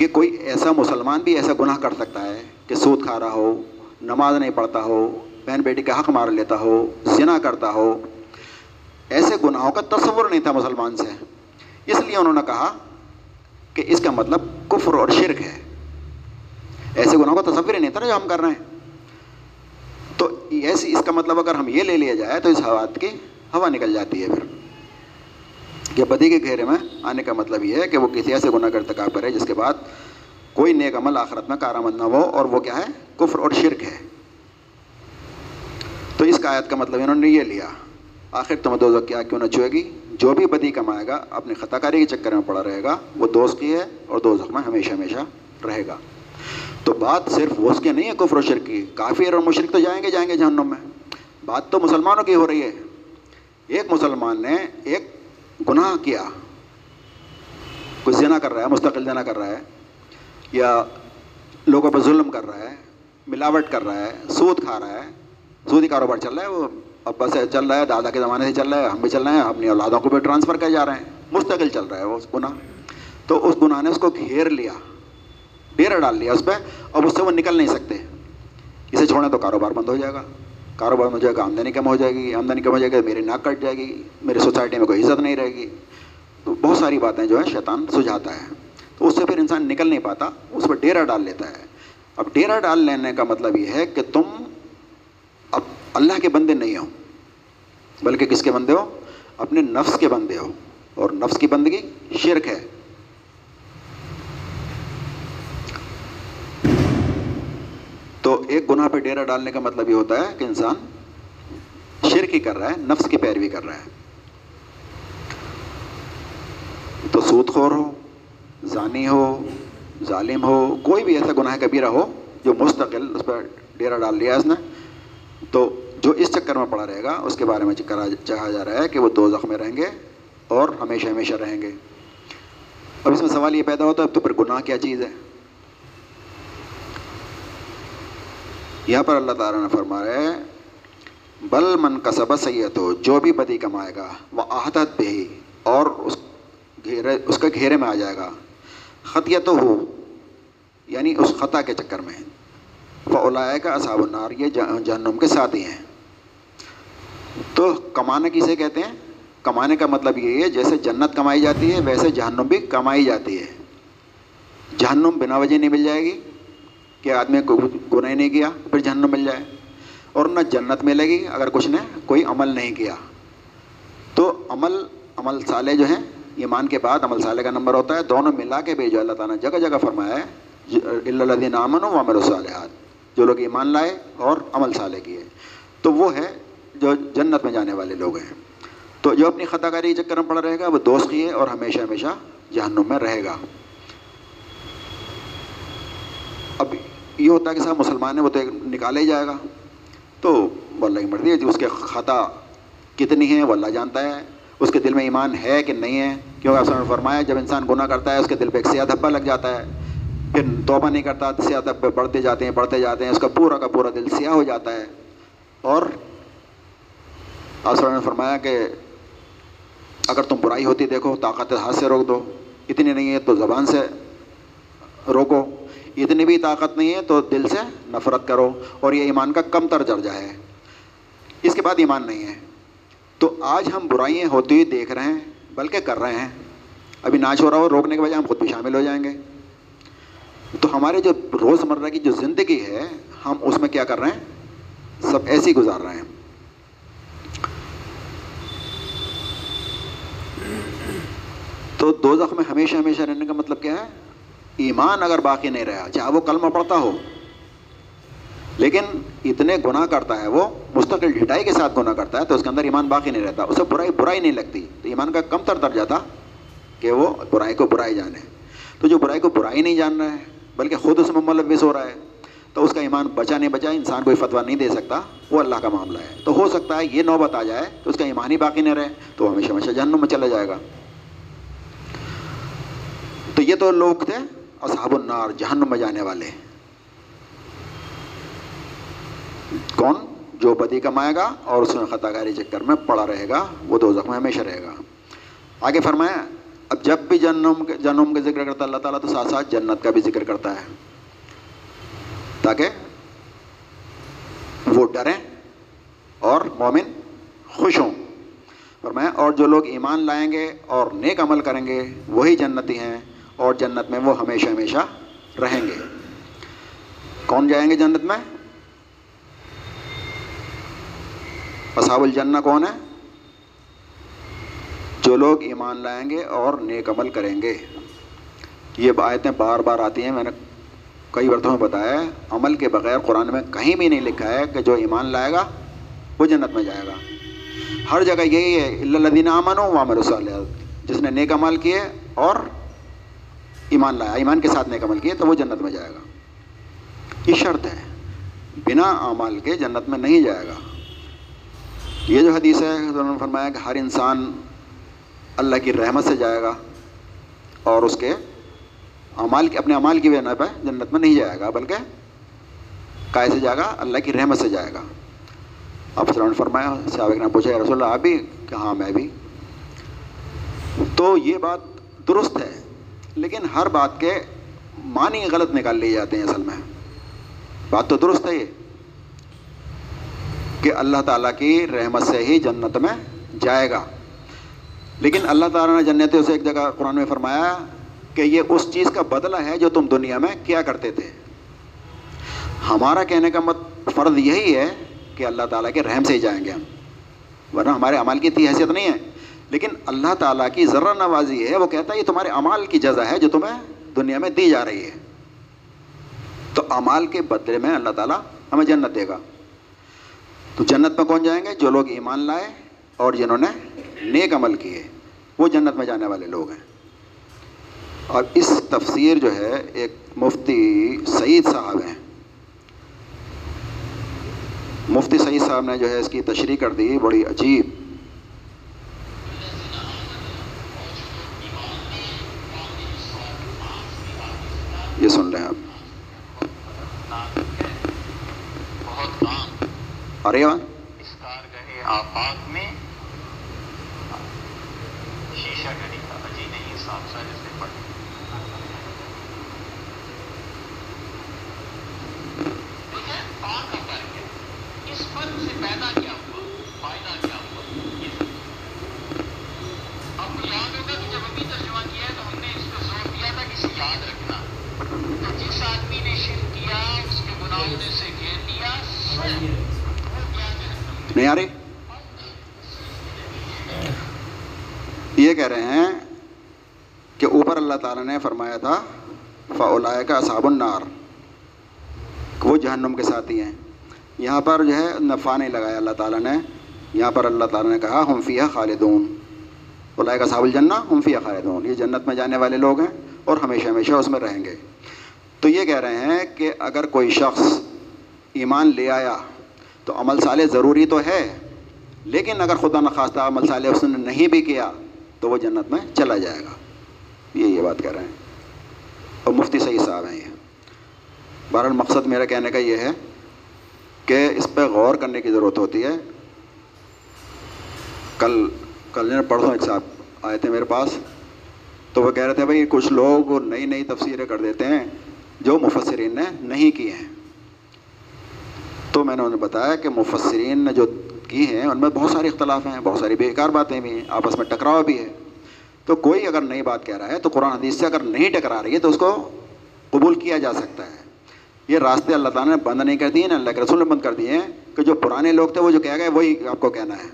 [SPEAKER 1] کہ کوئی ایسا مسلمان بھی ایسا گناہ کر سکتا ہے کہ سود کھا رہا ہو، نماز نہیں پڑھتا ہو، بہن بیٹی کا حق مار لیتا ہو، زنا کرتا ہو۔ ایسے گناہوں کا تصور نہیں تھا مسلمان سے۔ اس لیے انہوں نے کہا کہ اس کا مطلب کفر اور شرک ہے۔ ایسے گناہوں کا تصور ہی نہیں تھا نا جو ہم کر رہے ہیں۔ تو ایسی اس کا مطلب اگر ہم یہ لے لیا جائے تو اس حوات کی ہوا نکل جاتی ہے پھر۔ کہ بدی کے گھیرے میں آنے کا مطلب یہ ہے کہ وہ کسی ایسے گناہ کا ارتکاب کرے جس کے بعد کوئی نیک عمل آخرت میں کارآمد نہ ہو اور وہ کیا ہے؟ کفر اور شرک ہے۔ تو اس کا آیت کا مطلب انہوں نے یہ لیا۔ آخر تمہیں دو کیا کیوں نہ چھوئے گی؟ جو بھی بدی کمائے گا، اپنی خطا کاری کے چکر میں پڑا رہے گا۔ وہ دوست کی ہے اور دو میں ہمیشہ ہمیشہ رہے گا۔ تو بات صرف وہ اس کی نہیں ہے، کفر و شرک کی۔ کافر اور مشرق تو جائیں گے جائیں گے جہنم میں۔ بات تو مسلمانوں کی ہو رہی ہے۔ ایک مسلمان نے ایک گناہ کیا؟ کچھ زنا کر رہا ہے، مستقل زنا کر رہا ہے، یا لوگوں پہ ظلم کر رہا ہے، ملاوٹ کر رہا ہے، سود کھا رہا ہے، سودی کاروبار چل رہا ہے، وہ ابا سے چل رہا ہے، دادا کے زمانے سے چل رہا ہے، ہم بھی چل رہے ہیں، اپنی اولادوں کو بھی ٹرانسفر کر جا رہے ہیں۔ مستقل چل رہا ہے وہ گناہ۔ تو اس گناہ نے اس کو گھیر لیا ڈیرا ڈال لیا اس پہ، اب اس سے وہ نکل نہیں سکتے۔ اسے چھوڑیں تو کاروبار بند ہو جائے گا۔ کاروبار میں جائے گا آمدنی کم ہو جائے گی، آمدنی کم ہو جائے گی، میری ناک کٹ جائے گی، میری سوسائٹی میں کوئی عزت نہیں رہے گی۔ تو بہت ساری باتیں جو ہیں شیطان سجھاتا ہے۔ تو اس سے پھر انسان نکل نہیں پاتا، اس پہ ڈیرا ڈال لیتا ہے۔ اب ڈیرا ڈال لینے کا مطلب یہ ہے کہ تم اب اللہ کے بندے نہیں ہو، بلکہ کس کے بندے ہو؟ اپنے نفس کے بندے ہو۔ اور نفس کی بندگی شرک ہے۔ تو ایک گناہ پہ ڈیرا ڈالنے کا مطلب یہ ہوتا ہے کہ انسان شرک ہی کر رہا ہے، نفس کی پیروی کر رہا ہے۔ تو سود خور ہو، زانی ہو، ظالم ہو، کوئی بھی ایسا گناہ کبیرہ ہو جو مستقل اس پہ ڈیرا ڈال لیا اس نے، تو جو اس چکر میں پڑا رہے گا، اس کے بارے میں چاہا جا رہا ہے کہ وہ دو زخمیں رہیں گے اور ہمیشہ ہمیشہ رہیں گے۔ اب اس میں سوال یہ پیدا ہوتا ہے، اب تو پھر گناہ کیا چیز ہے؟ یہاں پر اللہ تعالیٰ نے فرما رہے بل من کا سید ہو جو بھی بدی کمائے گا، وہ آہدت بھی اور اس گھیرے، اس کے گھیرے میں آ جائے گا۔ خطیت ہو یعنی اس خطا کے چکر میں۔ فلائے کا اصاب النار، یہ جہنم کے ساتھی ہیں۔ تو کمانا کسے کہتے ہیں؟ کمانے کا مطلب یہ ہے، جیسے جنت کمائی جاتی ہے، ویسے جہنم بھی کمائی جاتی ہے۔ جہنم بنا وجہ نہیں مل جائے گی۔ کہ آدمی کو گناہ نہیں کیا، پھر جہنم مل جائے۔ اور نہ جنت ملے گی اگر کچھ نے کوئی عمل نہیں کیا۔ تو عمل عمل سالے جو ہیں، ایمان کے بعد عمل سالے کا نمبر ہوتا ہے۔ دونوں ملا کے بھی جو اللہ تعالیٰ نے جگہ جگہ فرمایا ہے۔ اللہ امن و عمل صالحات جو لوگ ایمان لائے اور عمل سالے کیے۔ تو وہ ہے جو جنت میں جانے والے لوگ ہیں۔ تو جو اپنی خطا کاری چکر میں پڑا رہے گا، وہ دوست کی ہے اور ہمیشہ ہمیشہ جہنم میں رہے گا۔ اب یہ ہوتا ہے کہ صاحب مسلمان ہے وہ تو نکالا ہی جائے گا۔ تو وہ اللہ کی مرضی ہے جی، اس کے خطا کتنی ہیں وہ اللہ جانتا ہے۔ اس کے دل میں ایمان ہے کہ نہیں ہے؟ کیونکہ آپ نے فرمایا، جب انسان گناہ کرتا ہے، اس کے دل پہ ایک سیاہ دھبا لگ جاتا ہے۔ پھر توبہ نہیں کرتا تو سیاہ دھبے بڑھتے جاتے ہیں، بڑھتے جاتے ہیں، اس کا پورا کا پورا دل سیاہ ہو جاتا ہے۔ اور آپ نے فرمایا کہ اگر تم برائی ہوتی، دیکھو، طاقت ہاتھ سے روک دو۔ اتنی نہیں ہے تو زبان سے روکو۔ اتنی بھی طاقت نہیں ہے تو دل سے نفرت کرو اور یہ ایمان کا کم تر درجہ ہے۔ اس کے بعد ایمان نہیں ہے۔ تو آج ہم برائیاں ہوتی ہوئی دیکھ رہے ہیں، بلکہ کر رہے ہیں۔ ابھی ناچ ہو رہا ہو، روکنے کے بجائے ہم خود بھی شامل ہو جائیں گے۔ تو ہمارے جو روز مرہ کی جو زندگی ہے، ہم اس میں کیا کر رہے ہیں؟ سب ایسے ہی گزار رہے ہیں۔ تو دو میں ہمیشہ ہمیشہ رہنے کا مطلب کیا ہے؟ ایمان اگر باقی نہیں رہا، چاہے وہ کلمہ پڑتا ہو، لیکن اتنے گناہ کرتا ہے، وہ مستقل ڈھٹائی کے ساتھ گناہ کرتا ہے، تو اس کے اندر ایمان باقی نہیں رہتا، اسے برائی برائی نہیں لگتی۔ تو ایمان کا کم تر درجہ تھا کہ وہ برائی کو برائی جانے۔ تو جو برائی کو برائی نہیں جان رہا ہے، بلکہ خود اس میں ملوث ہو رہا ہے، تو اس کا ایمان بچا نہیں بچا، انسان کوئی فتویٰ نہیں دے سکتا، وہ اللہ کا معاملہ ہے۔ تو ہو سکتا ہے یہ نوبت آ جائے، تو اس کا ایمان ہی باقی نہیں رہے، تو ہمیشہ ہمیشہ جہنم میں چلا جائے گا۔ تو یہ تو لوگ تھے اصحاب النار، جہنم میں جانے والے۔ کون؟ جو بدی کمائے گا اور اس میں خطا کاری چکر میں پڑا رہے گا، وہ دو میں ہمیشہ رہے گا۔ آگے فرمایا، اب جب بھی جنم جنم کا ذکر کرتا ہے، اللہ تعالیٰ تو ساتھ ساتھ جنت کا بھی ذکر کرتا ہے۔ تاکہ وہ ڈریں اور مومن خوش ہوں۔ فرمایا، اور جو لوگ ایمان لائیں گے اور نیک عمل کریں گے، وہی جنتی ہیں۔ اور جنت میں وہ ہمیشہ ہمیشہ رہیں گے۔ کون جائیں گے جنت میں؟ اصحاب الجنہ کون ہے جو لوگ ایمان لائیں گے اور نیک عمل کریں گے۔ یہ آیتیں بار بار آتی ہیں، میں نے کئی برتوں میں بتایا ہے۔ عمل کے بغیر قرآن میں کہیں بھی نہیں لکھا ہے کہ جو ایمان لائے گا، وہ جنت میں جائے گا۔ ہر جگہ یہی ہے اللہ امن و وامر الصالح جس نے نیک عمل کیے اور ایمان لایا، ایمان کے ساتھ نیک عمل کیے تو وہ جنت میں جائے گا۔ یہ شرط ہے۔ بنا اعمال کے جنت میں نہیں جائے گا۔ یہ جو حدیث ہے انہوں نے فرمایا کہ ہر انسان اللہ کی رحمت سے جائے گا اور اس کے اعمال کی، اپنے اعمال کی بنا پہ جنت میں نہیں جائے گا، بلکہ کائے سے جائے گا، اللہ کی رحمت سے جائے گا۔ اب نے فرمایا صحابہ نے پوچھا رسول اللہ آپ بھی کہ ہاں میں بھی تو یہ بات درست ہے۔ لیکن ہر بات کے معنی غلط نکال لیے جاتے ہیں اصل میں۔ بات تو درست ہے یہ کہ اللہ تعالیٰ کی رحمت سے ہی جنت میں جائے گا۔ لیکن اللہ تعالیٰ نے جنت اسے ایک جگہ قرآن میں فرمایا کہ یہ اس چیز کا بدلہ ہے جو تم دنیا میں کیا کرتے تھے۔ ہمارا کہنے کا مت، فرض یہی ہے کہ اللہ تعالیٰ کے رحم سے ہی جائیں گے ہم۔ ورنہ ہمارے عمال کی اتنی حیثیت نہیں ہے۔ لیکن اللہ تعالیٰ کی ذرہ نوازی ہے، وہ کہتا ہے یہ تمہارے عمال کی جزا ہے جو تمہیں دنیا میں دی جا رہی ہے۔ تو امال کے بدلے میں اللہ تعالیٰ ہمیں جنت دے گا۔ تو جنت میں کون جائیں گے؟ جو لوگ ایمان لائے اور جنہوں نے نیک عمل کیے، وہ جنت میں جانے والے لوگ ہیں۔ اور اس تفسیر جو ہے، ایک مفتی سعید صاحب ہیں۔ مفتی سعید صاحب نے جو ہے اس کی تشریح کر دی، بڑی عجیب۔ یہ سن لیں آپ۔ ارے
[SPEAKER 3] اس کارگاہ آفاق میں شیشہ گھڑی کا اجی نہیں پڑھ اس فرق سے پیدا کیا ہوا فائدہ کیا ہوا اب یاد ہوگا کہ جب ابھی ترجمہ کیا ہے تو ہم نے اس کو زور دیا تھا کہ اسے یاد رکھنا تو جس آدمی نے شرک کیا، اس کے گناہوں نے سے گھیر لیا،
[SPEAKER 1] نہیں آ رہی؟ یہ کہہ رہے ہیں کہ اوپر اللہ تعالیٰ نے فرمایا تھا فلا کا صاب النار۔ وہ جہنم کے ساتھی ہیں۔ یہاں پر جو ہے نفع نہیں لگایا اللہ تعالیٰ نے۔ یہاں پر اللہ تعالیٰ نے کہا، ہم فیہ خالدون۔ اولا کا صاب الجنہ، ہم فیہ خالدون۔ یہ جنت میں جانے والے لوگ ہیں اور ہمیشہ ہمیشہ اس میں رہیں گے۔ تو یہ کہہ رہے ہیں کہ اگر کوئی شخص ایمان لے آیا تو عمل صالح ضروری تو ہے، لیکن اگر خدا نخواستہ عمل صالح اس نے نہیں بھی کیا تو وہ جنت میں چلا جائے گا۔ یہ یہ بات کہہ رہے ہیں۔ اور مفتی صحیح صاحب ہیں یہ۔ بہرحال مقصد میرا کہنے کا یہ ہے کہ اس پہ غور کرنے کی ضرورت ہوتی ہے۔ کل کل پڑھو ایک صاحب آئے تھے میرے پاس تو وہ کہہ رہے تھے بھائی کچھ لوگ نئی نئی تفسیریں کر دیتے ہیں۔ جو مفسرین نے نہیں کی ہیں۔ تو میں نے انہیں بتایا کہ مفسرین نے جو کی ہیں، ان میں بہت سارے اختلاف ہیں، بہت ساری بیکار باتیں بھی ہیں، آپس میں ٹکراؤ بھی ہے۔ تو کوئی اگر نئی بات کہہ رہا ہے، تو قرآن حدیث سے اگر نہیں ٹکرا رہی ہے، تو اس کو قبول کیا جا سکتا ہے۔ یہ راستے اللہ تعالیٰ نے بند نہیں کر دیے نا اللہ کے رسول نے بند کر دیے ہیں کہ جو پرانے لوگ تھے، وہ جو کہہ گئے، وہی آپ کو کہنا ہے۔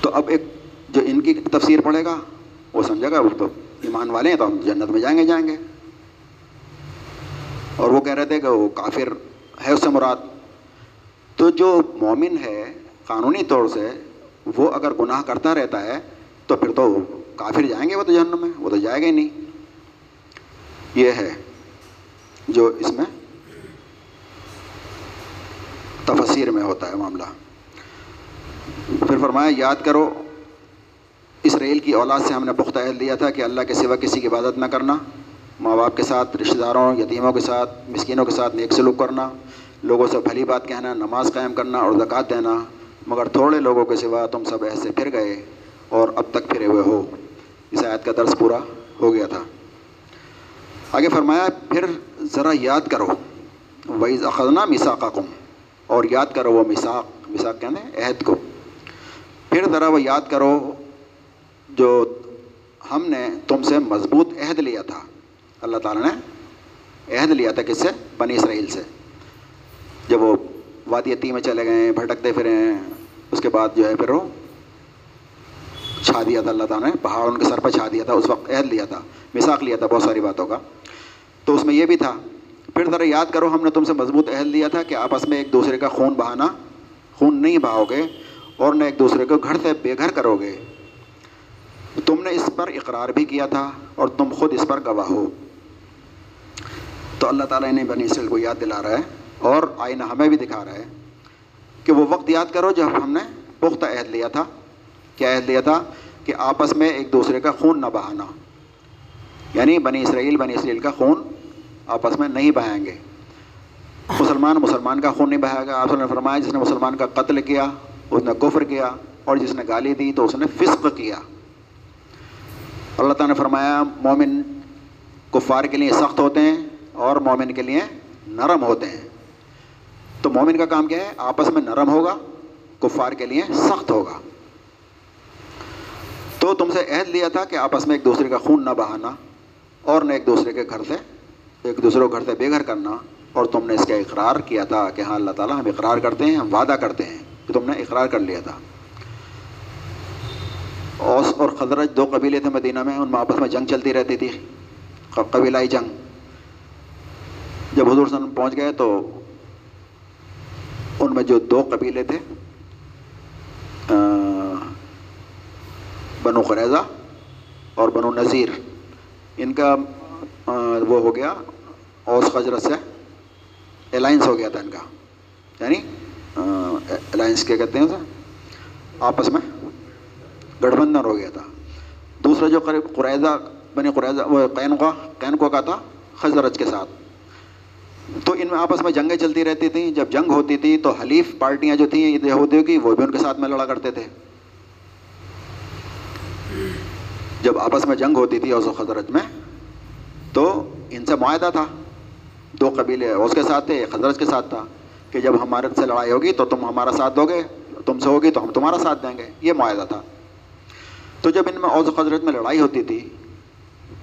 [SPEAKER 1] تو اب ایک جو ان کی تفسیر پڑھے گا، وہ سمجھے گا، وہ تو ایمان والے ہیں، تو ہم جنت میں جائیں گے جائیں گے۔ اور وہ کہہ رہے تھے کہ وہ کافر ہے اس سے مراد۔ تو جو مومن ہے قانونی طور سے وہ اگر گناہ کرتا رہتا ہے تو پھر تو کافر جائیں گے وہ تو جہنم میں، وہ تو جائے گا ہی نہیں۔ یہ ہے جو اس میں تفسیر میں ہوتا ہے معاملہ۔ پھر فرمایا، یاد کرو اس ریل کی اولاد سے ہم نے پختہ عہد لیا تھا کہ اللہ کے سوا کسی کی عبادت نہ کرنا۔ ماں باپ کے ساتھ، رشتہ داروں، یتیموں کے ساتھ، مسکینوں کے ساتھ نیک سلوک کرنا، لوگوں سے بھلی بات کہنا، نماز قائم کرنا اور زکوٰۃ دینا، مگر تھوڑے لوگوں کے سوا تم سب ایسے پھر گئے اور اب تک پھرے ہوئے ہو۔ اس آیت کا درس پورا ہو گیا تھا۔ آگے فرمایا، پھر ذرا یاد کرو وعیز اخذنا مساقہ کم اور یاد کرو وہ مساق مساق کہنے عہد کو۔ پھر ذرا وہ یاد کرو جو ہم نے تم سے مضبوط عہد لیا تھا۔ اللہ تعالیٰ نے عہد لیا تھا کس سے بنی اسرائیل سے۔ جب وہ وادی تی میں چلے گئے، بھٹکتے پھرے ہیں، اس کے بعد جو ہے پھر وہ چھا دیا تھا اللہ تعالیٰ نے، پہاڑ ان کے سر پہ چھا دیا تھا، اس وقت عہد لیا تھا مساق لیا تھا، بہت ساری باتوں کا۔ تو اس میں یہ بھی تھا، پھر ذرا یاد کرو، ہم نے تم سے مضبوط عہد لیا تھا کہ آپس میں ایک دوسرے کا خون بہانا، خون نہیں بہاؤ گے اور نہ ایک دوسرے کو گھر سے بے گھر کرو گے تم نے اس پر اقرار بھی کیا تھا اور تم خود اس پر گواہ ہو۔ تو اللہ تعالیٰ نے بنی اسرائیل کو یاد دلا رہا ہے اور آئینہ ہمیں بھی دکھا رہا ہے کہ وہ وقت یاد کرو جب ہم نے پختہ عہد لیا تھا۔ کیا عہد لیا تھا؟ کہ آپس میں ایک دوسرے کا خون نہ بہانا۔ یعنی بنی اسرائیل بنی اسرائیل کا خون آپس میں نہیں بہائیں گے۔ مسلمان مسلمان کا خون نہیں بہائے گا۔ آپ نے فرمایا جس نے مسلمان کا قتل کیا، اس نے کفر کیا اور جس نے گالی دی تو اس نے فسق کیا۔ اللہ تعالیٰ نے فرمایا، مومن کفار کے لیے سخت ہوتے ہیں اور مومن کے لیے نرم ہوتے ہیں۔ تو مومن کا کام کیا ہے؟ آپس میں نرم ہوگا، کفار کے لیے سخت ہوگا۔ تو تم سے عہد لیا تھا کہ آپس میں ایک دوسرے کا خون نہ بہانا اور نہ ایک دوسرے کے گھر سے، ایک دوسرے کو گھر سے بے گھر کرنا۔ اور تم نے اس کا اقرار کیا تھا کہ ہاں اللہ تعالیٰ ہم اقرار کرتے ہیں، ہم وعدہ کرتے ہیں کہ تم نے اقرار کر لیا تھا۔ اوس اور خزرج دو قبیلے تھے مدینہ میں، ان میں آپس میں جنگ چلتی رہتی تھی قبیلائی جنگ۔ جب حضور صلی اللہ علیہ وسلم پہنچ گئے تو ان میں جو دو قبیلے تھے بنو قریضہ اور بنو نذیر۔ ان کا وہ ہو گیا، اوس خجرت سے الائنس ہو گیا تھا ان کا۔ یعنی الائنس کیا کہتے ہیں اسے؟ آپس میں گٹھ بندھن ہو گیا تھا۔ دوسرا جو قریب قریضہ بنی قریضہ وہ قینقا قینقا کا تھا خزرج کے ساتھ۔ تو ان میں آپس میں جنگیں چلتی رہتی تھیں۔ جب جنگ ہوتی تھی تو حلیف پارٹیاں جو تھیں یہودیوں کی وہ بھی ان کے ساتھ میں لڑا کرتے تھے۔ جب آپس میں جنگ ہوتی تھی اوس و خزرج میں تو ان سے معاہدہ تھا۔ دو قبیلے اس کے ساتھ تھے خزرج کے ساتھ تھا کہ جب ہمارے سے لڑائی ہوگی تو تم ہمارا ساتھ دو گے، تم سے ہوگی تو ہم تمہارا ساتھ دیں گے۔ یہ معاہدہ تھا۔ تو جب ان میں اوس و خزرت میں لڑائی ہوتی تھی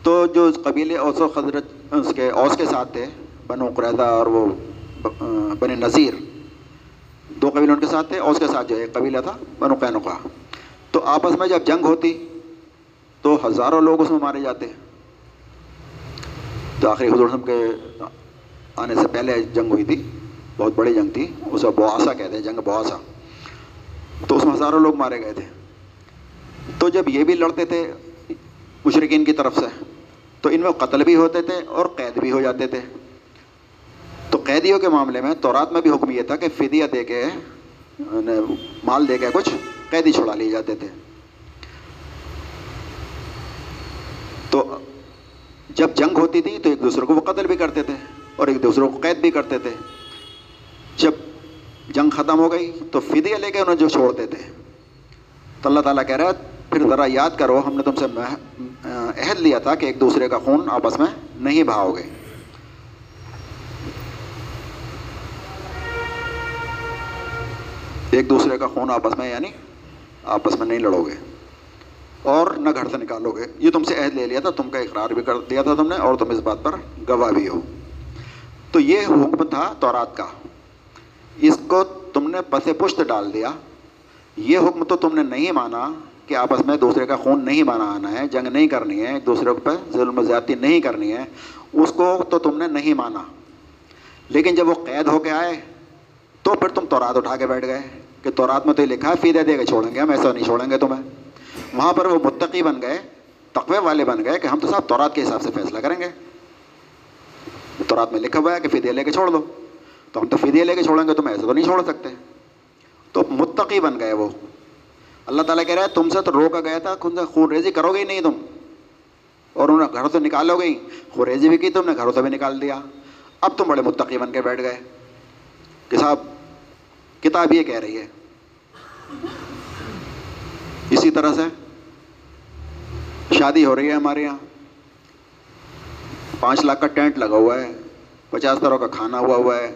[SPEAKER 1] تو جو قبیلے اوس و خزرت اس کے، اوس کے ساتھ تھے بنو قریضہ اور وہ بن نذیر۔ دو قبیلے ان کے ساتھ تھے، اوس کے ساتھ جو ایک قبیلہ تھا، بنو قینقا تو آپس میں جب جنگ ہوتی، تو ہزاروں لوگ اس میں مارے جاتے۔ تو آخری حضور کے آنے سے پہلے جنگ ہوئی تھی، بہت بڑی جنگ تھی اسے بواسا کہتے ہیں، جنگ بواسا۔ تو اس میں ہزاروں لوگ مارے گئے تھے۔ تو جب یہ بھی لڑتے تھے مشرقین کی طرف سے، تو ان میں قتل بھی ہوتے تھے اور قید بھی ہو جاتے تھے۔ قیدیوں کے معاملے میں تورات میں بھی حکم یہ تھا کہ فدیہ دے کے یعنی مال دے کے کچھ قیدی چھڑا لیے جاتے تھے۔ تو جب جنگ ہوتی تھی تو ایک دوسرے کو وہ قتل بھی کرتے تھے اور ایک دوسرے کو قید بھی کرتے تھے۔ جب جنگ ختم ہو گئی تو فدیہ لے کے انہیں جو چھوڑتے تھے۔ تو اللہ تعالیٰ کہہ رہا ہے، پھر ذرا یاد کرو، ہم نے تم سے عہد لیا تھا کہ ایک دوسرے کا خون آپس میں نہیں بہاؤ گے۔ ایک دوسرے کا خون آپس میں یعنی آپس میں نہیں لڑو گے اور نہ گھر سے نکالو گے۔ یہ تم سے عہد لے لیا تھا، تم کا اقرار بھی کر دیا تھا تم نے اور تم اس بات پر گواہ بھی ہو۔ تو یہ حکم تھا تورات کا۔ اس کو تم نے پس پشت ڈال دیا۔ یہ حکم تو تم نے نہیں مانا کہ آپس میں دوسرے کا خون نہیں بنانا ہے، جنگ نہیں کرنی ہے، ایک دوسرے پہ ظلم و زیادتی نہیں کرنی ہے۔ اس کو تو تم نے نہیں مانا۔ لیکن جب وہ قید ہو کے آئے تو پھر تم تورات اٹھا کے بیٹھ گئے کہ تورات میں تو یہ لکھا ہے، فیدے دے کے چھوڑیں گے، ہم ایسا نہیں چھوڑیں گے تمہیں۔ وہاں پر وہ متقی بن گئے، تقوی والے بن گئے کہ ہم تو صاحب تورات کے حساب سے فیصلہ کریں گے۔ تورات میں لکھا ہوا ہے کہ فیدے لے کے چھوڑ دو۔ تو ہم تو فیدے لے کے چھوڑیں گے تم ایسے تو نہیں چھوڑ سکتے۔ تو متقی بن گئے وہ۔ اللہ تعالیٰ کہہ رہا ہے، تم سے تو روکا گیا تھا خود خون ریزی کرو گے ہی نہیں تم۔ اور انہیں گھروں سے نکالو گئی خون ریزی بھی کی تم نے، گھروں سے بھی نکال دیا۔ اب تم بڑے متقی بن کے بیٹھ گئے۔ کہ صاحب کتاب یہ کہہ رہی ہے۔ اسی طرح سے شادی ہو رہی ہے ہمارے یہاں۔ پانچ لاکھ کا ٹینٹ لگا ہوا ہے، پچاس طرح کا کھانا ہوا ہوا ہے۔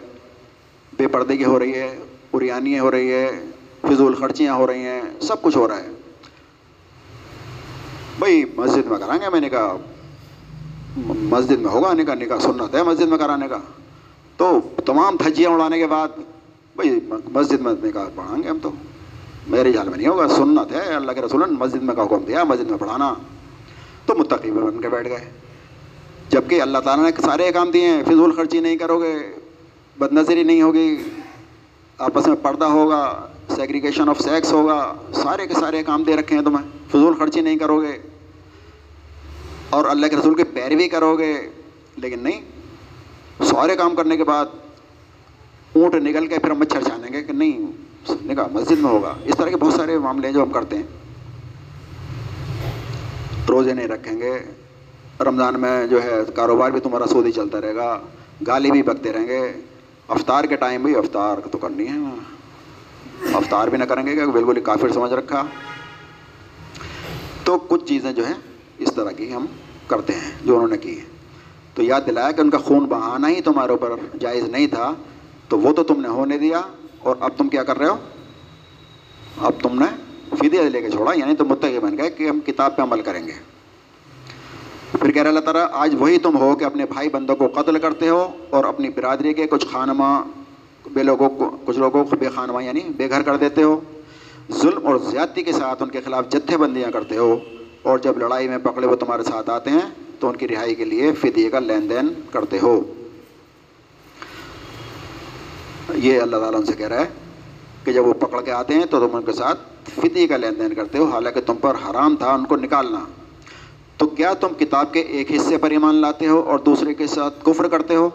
[SPEAKER 1] بے پردگی ہو رہی ہے اریانیاں ہو رہی ہے، فضول خرچیاں ہو رہی ہیں، سب کچھ ہو رہا ہے۔ بھائی، مسجد میں کرائیں گے میں نے کہا۔ مسجد میں ہوگا نکاح نکاح سنت ہے مسجد میں کرانے کا۔ تو تمام دھجیاں اڑانے کے بعد بھائی، مسجد میں نکاح پڑھائیں گے ہم تو۔ میرے جال میں نہیں ہوگا، سنت ہے۔ اللہ کے رسول نے مسجد میں کا حکم دیا، مسجد میں پڑھانا۔ تو متقی میں بن کے بیٹھ گئے۔ جبکہ اللہ تعالیٰ نے سارے کام دیے ہیں، فضول خرچی نہیں کرو گے بد نظری نہیں ہوگی، آپس میں پردہ ہوگا سیگریگیشن آف سیکس ہوگا، سارے کے سارے کام دے رکھے ہیں تمہیں۔ فضول خرچی نہیں کرو گے۔ اور اللہ کے رسول کی پیروی کرو گے۔ لیکن نہیں، سارے کام کرنے کے بعد اونٹ نکل کے پھر مچھر چھانیں گے کہ نہیں نکاح مسجد میں ہوگا۔ اس طرح کے بہت سارے معاملے ہیں جو ہم کرتے ہیں۔ روزے نہیں رکھیں گے۔ رمضان میں جو ہے کاروبار بھی تمہارا سودی چلتا رہے گا۔ گالی بھی بکتے رہیں گے۔ افطار کے ٹائم بھی افطار تو کرنی ہے۔ افطار بھی نہ کریں گے کہ بالکل کافر سمجھ رکھا۔ تو کچھ چیزیں جو ہیں اس طرح کی ہم کرتے ہیں جو انہوں نے کی ہے تو یاد دلایا کہ ان کا خون بہانا ہی تمہارے اوپر جائز نہیں تھا۔ تو وہ تو تم نے ہونے دیا اور اب تم کیا کر رہے ہو؟ اب تم نے فدیہ لے کے چھوڑا یعنی تم متقی بن گئے کہ ہم کتاب پہ عمل کریں گے۔ پھر کہہ رہے اللہ تعالیٰ، آج وہی تم ہو کہ اپنے بھائی بندوں کو قتل کرتے ہو اور اپنی برادری کے کچھ خانمہ بے لوگوں کو، کچھ لوگوں کو بے خانمہ یعنی بے گھر کر دیتے ہو۔ ظلم اور زیادتی کے ساتھ ان کے خلاف جتھے بندیاں کرتے ہو اور جب لڑائی میں پکڑے وہ تمہارے ساتھ آتے ہیں تو ان کی رہائی کے لیے فدیے کا لین دین کرتے ہو۔ یہ اللہ تعالیٰ ان سے کہہ رہا ہے کہ جب وہ پکڑ کے آتے ہیں تو تم ان کے ساتھ فدیے کا لین دین کرتے ہو، حالانکہ تم پر حرام تھا ان کو نکالنا۔ تو کیا تم کتاب کے ایک حصے پر ایمان لاتے ہو اور دوسرے کے ساتھ کفر کرتے ہو؟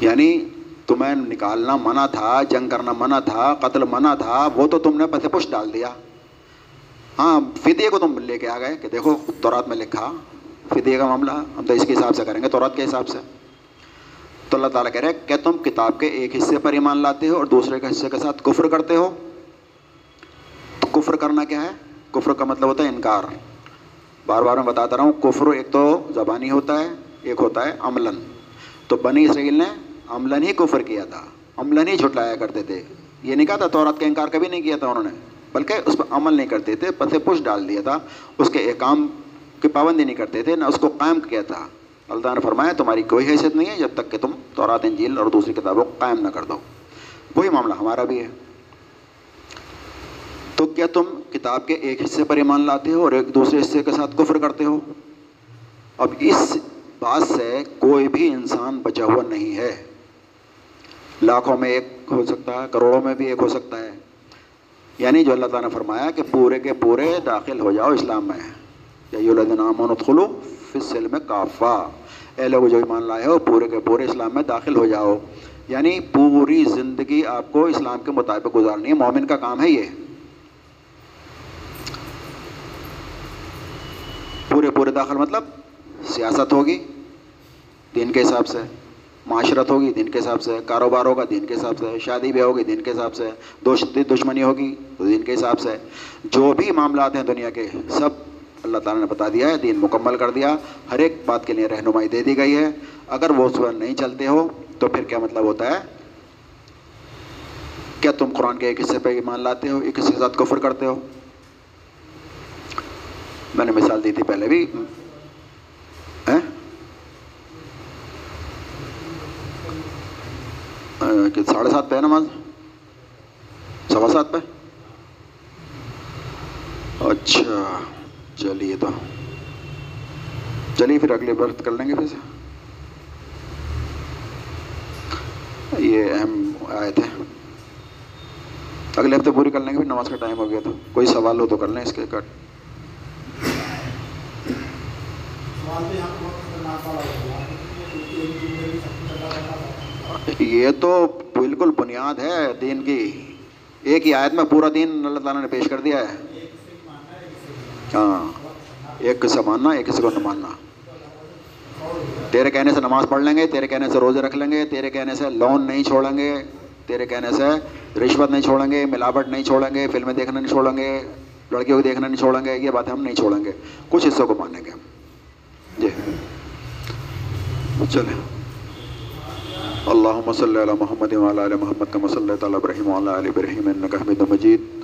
[SPEAKER 1] یعنی تمہیں نکالنا منع تھا، جنگ کرنا منع تھا، قتل منع تھا، وہ تو تم نے پتہ پش ڈال دیا۔ ہاں فدیے کو تم لے کے آ گئے کہ دیکھو، تورات میں لکھا فدیے کا معاملہ، ہم تو اس کے حساب سے کریں گے، تورات کے حساب سے۔ تو اللہ تعالیٰ کہہ رہے کہ تم کتاب کے ایک حصے پر ایمان لاتے ہو اور دوسرے کے حصے کے ساتھ کفر کرتے ہو۔ تو کفر کرنا کیا ہے؟ کفر کا مطلب ہوتا ہے انکار۔ بار بار میں بتاتا رہا ہوں، کفر ایک تو زبانی ہوتا ہے، ایک ہوتا ہے عملاً۔ تو بنی اسرائیل نے عملاً ہی کفر کیا تھا، عملاً ہی جھٹلایا کرتے تھے۔ یہ نہیں کہا تھا تورات کا انکار کبھی نہیں کیا تھا انہوں نے، بلکہ اس پر عمل نہیں کرتے تھے پتہ پش ڈال دیا تھا، اس کے احکام کی پابندی نہیں کرتے تھے، نہ اس کو قائم کیا تھا۔ اللہ نے فرمایا، تمہاری کوئی حیثیت نہیں ہے جب تک کہ تم تورات، انجیل اور دوسری کتابوں کو قائم نہ کر دو۔ وہی معاملہ ہمارا بھی ہے۔ تو کیا تم کتاب کے ایک حصے پر ایمان لاتے ہو اور ایک دوسرے حصے کے ساتھ کفر کرتے ہو؟ اب اس بات سے کوئی بھی انسان بچا ہوا نہیں ہے۔ لاکھوں میں ایک ہو سکتا ہے، کروڑوں میں بھی ایک ہو سکتا ہے۔ یعنی جو اللہ تعالیٰ نے فرمایا کہ پورے کے پورے داخل ہو جاؤ اسلام میں۔ یا یہ اللہ خلو فصل میں کافا اے لوگ جو ایمان لائے ہو، پورے کے پورے اسلام میں داخل ہو جاؤ۔ یعنی پوری زندگی آپ کو اسلام کے مطابق گزارنی ہے۔ مومن کا کام ہے یہ۔ پورے پورے داخل مطلب سیاست ہوگی دین کے حساب سے، معاشرت ہوگی دین کے حساب سے، کاروبار ہوگا دین کے حساب سے، شادی بھی ہوگی دین کے حساب سے دوست دشمنی ہوگی تو دین کے حساب سے۔ جو بھی معاملات ہیں دنیا کے، سب اللہ تعالیٰ نے بتا دیا ہے، دین مکمل کر دیا۔ ہر ایک بات کے لیے رہنمائی دے دی گئی ہے۔ اگر وہ اس پر نہیں چلتے ہو، تو پھر کیا مطلب ہوتا ہے؟ کیا تم قرآن کے ایک حصے پہ ایمان لاتے ہو، ایک حصے کے ساتھ کفر کرتے ہو؟ میں نے مثال دی تھی پہلے بھی۔ کہ ساڑھے سات پہ ہے نماز؟ سوا سات پہ؟ اچھا۔ چلیے تو۔ چلیے پھر اگلے برت کر لیں گے پھر سے۔ یہ اہم آئے تھے اگلے ہفتے پوری کر لیں گے پھر نماز کا ٹائم ہو گیا تو۔ کوئی سوال ہو تو کر لیں اس کے کٹ۔ یہ تو بالکل بنیاد ہے دین کی۔ ایک ہی آیت میں پورا دین اللہ تعالیٰ نے پیش کر دیا ہے۔ ہاں ایک کسے ماننا، ایک کسی کو نہ ماننا۔ تیرے کہنے سے نماز پڑھ لیں گے، تیرے کہنے سے روزے رکھ لیں گے، تیرے کہنے سے لون نہیں چھوڑیں گے، تیرے کہنے سے رشوت نہیں چھوڑیں گے، ملاوٹ نہیں چھوڑیں گے، فلمیں دیکھنا نہیں چھوڑیں گے، لڑکیوں کو دیکھنا نہیں چھوڑیں گے، یہ باتیں ہم نہیں چھوڑیں گے۔ کچھ حصوں کو مانیں گے جی۔ چلیں۔ اللهم صل محمد وعلى محمد كما صليت على ابراهيم وعلى ال ابراهيم انك حميد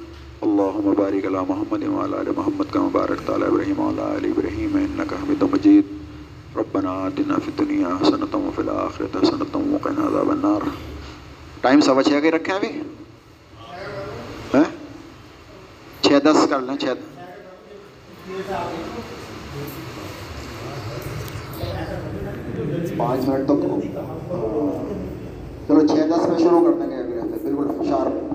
[SPEAKER 1] اللهم بارك على محمد وعلى ال محمد كما باركت على ابراهيم وعلى ال ابراهيم انك حميد مجيد ربنا آتنا في الدنيا حسنة وفي الآخرة حسنة وقنا عذاب النار. ٹائم سوا چھ کے رکھیں ابھی؟ ہیں؟ چھ دس کر لیں، چھ پانچ منٹ تو چلو چھ دس میں شروع کر دیں گے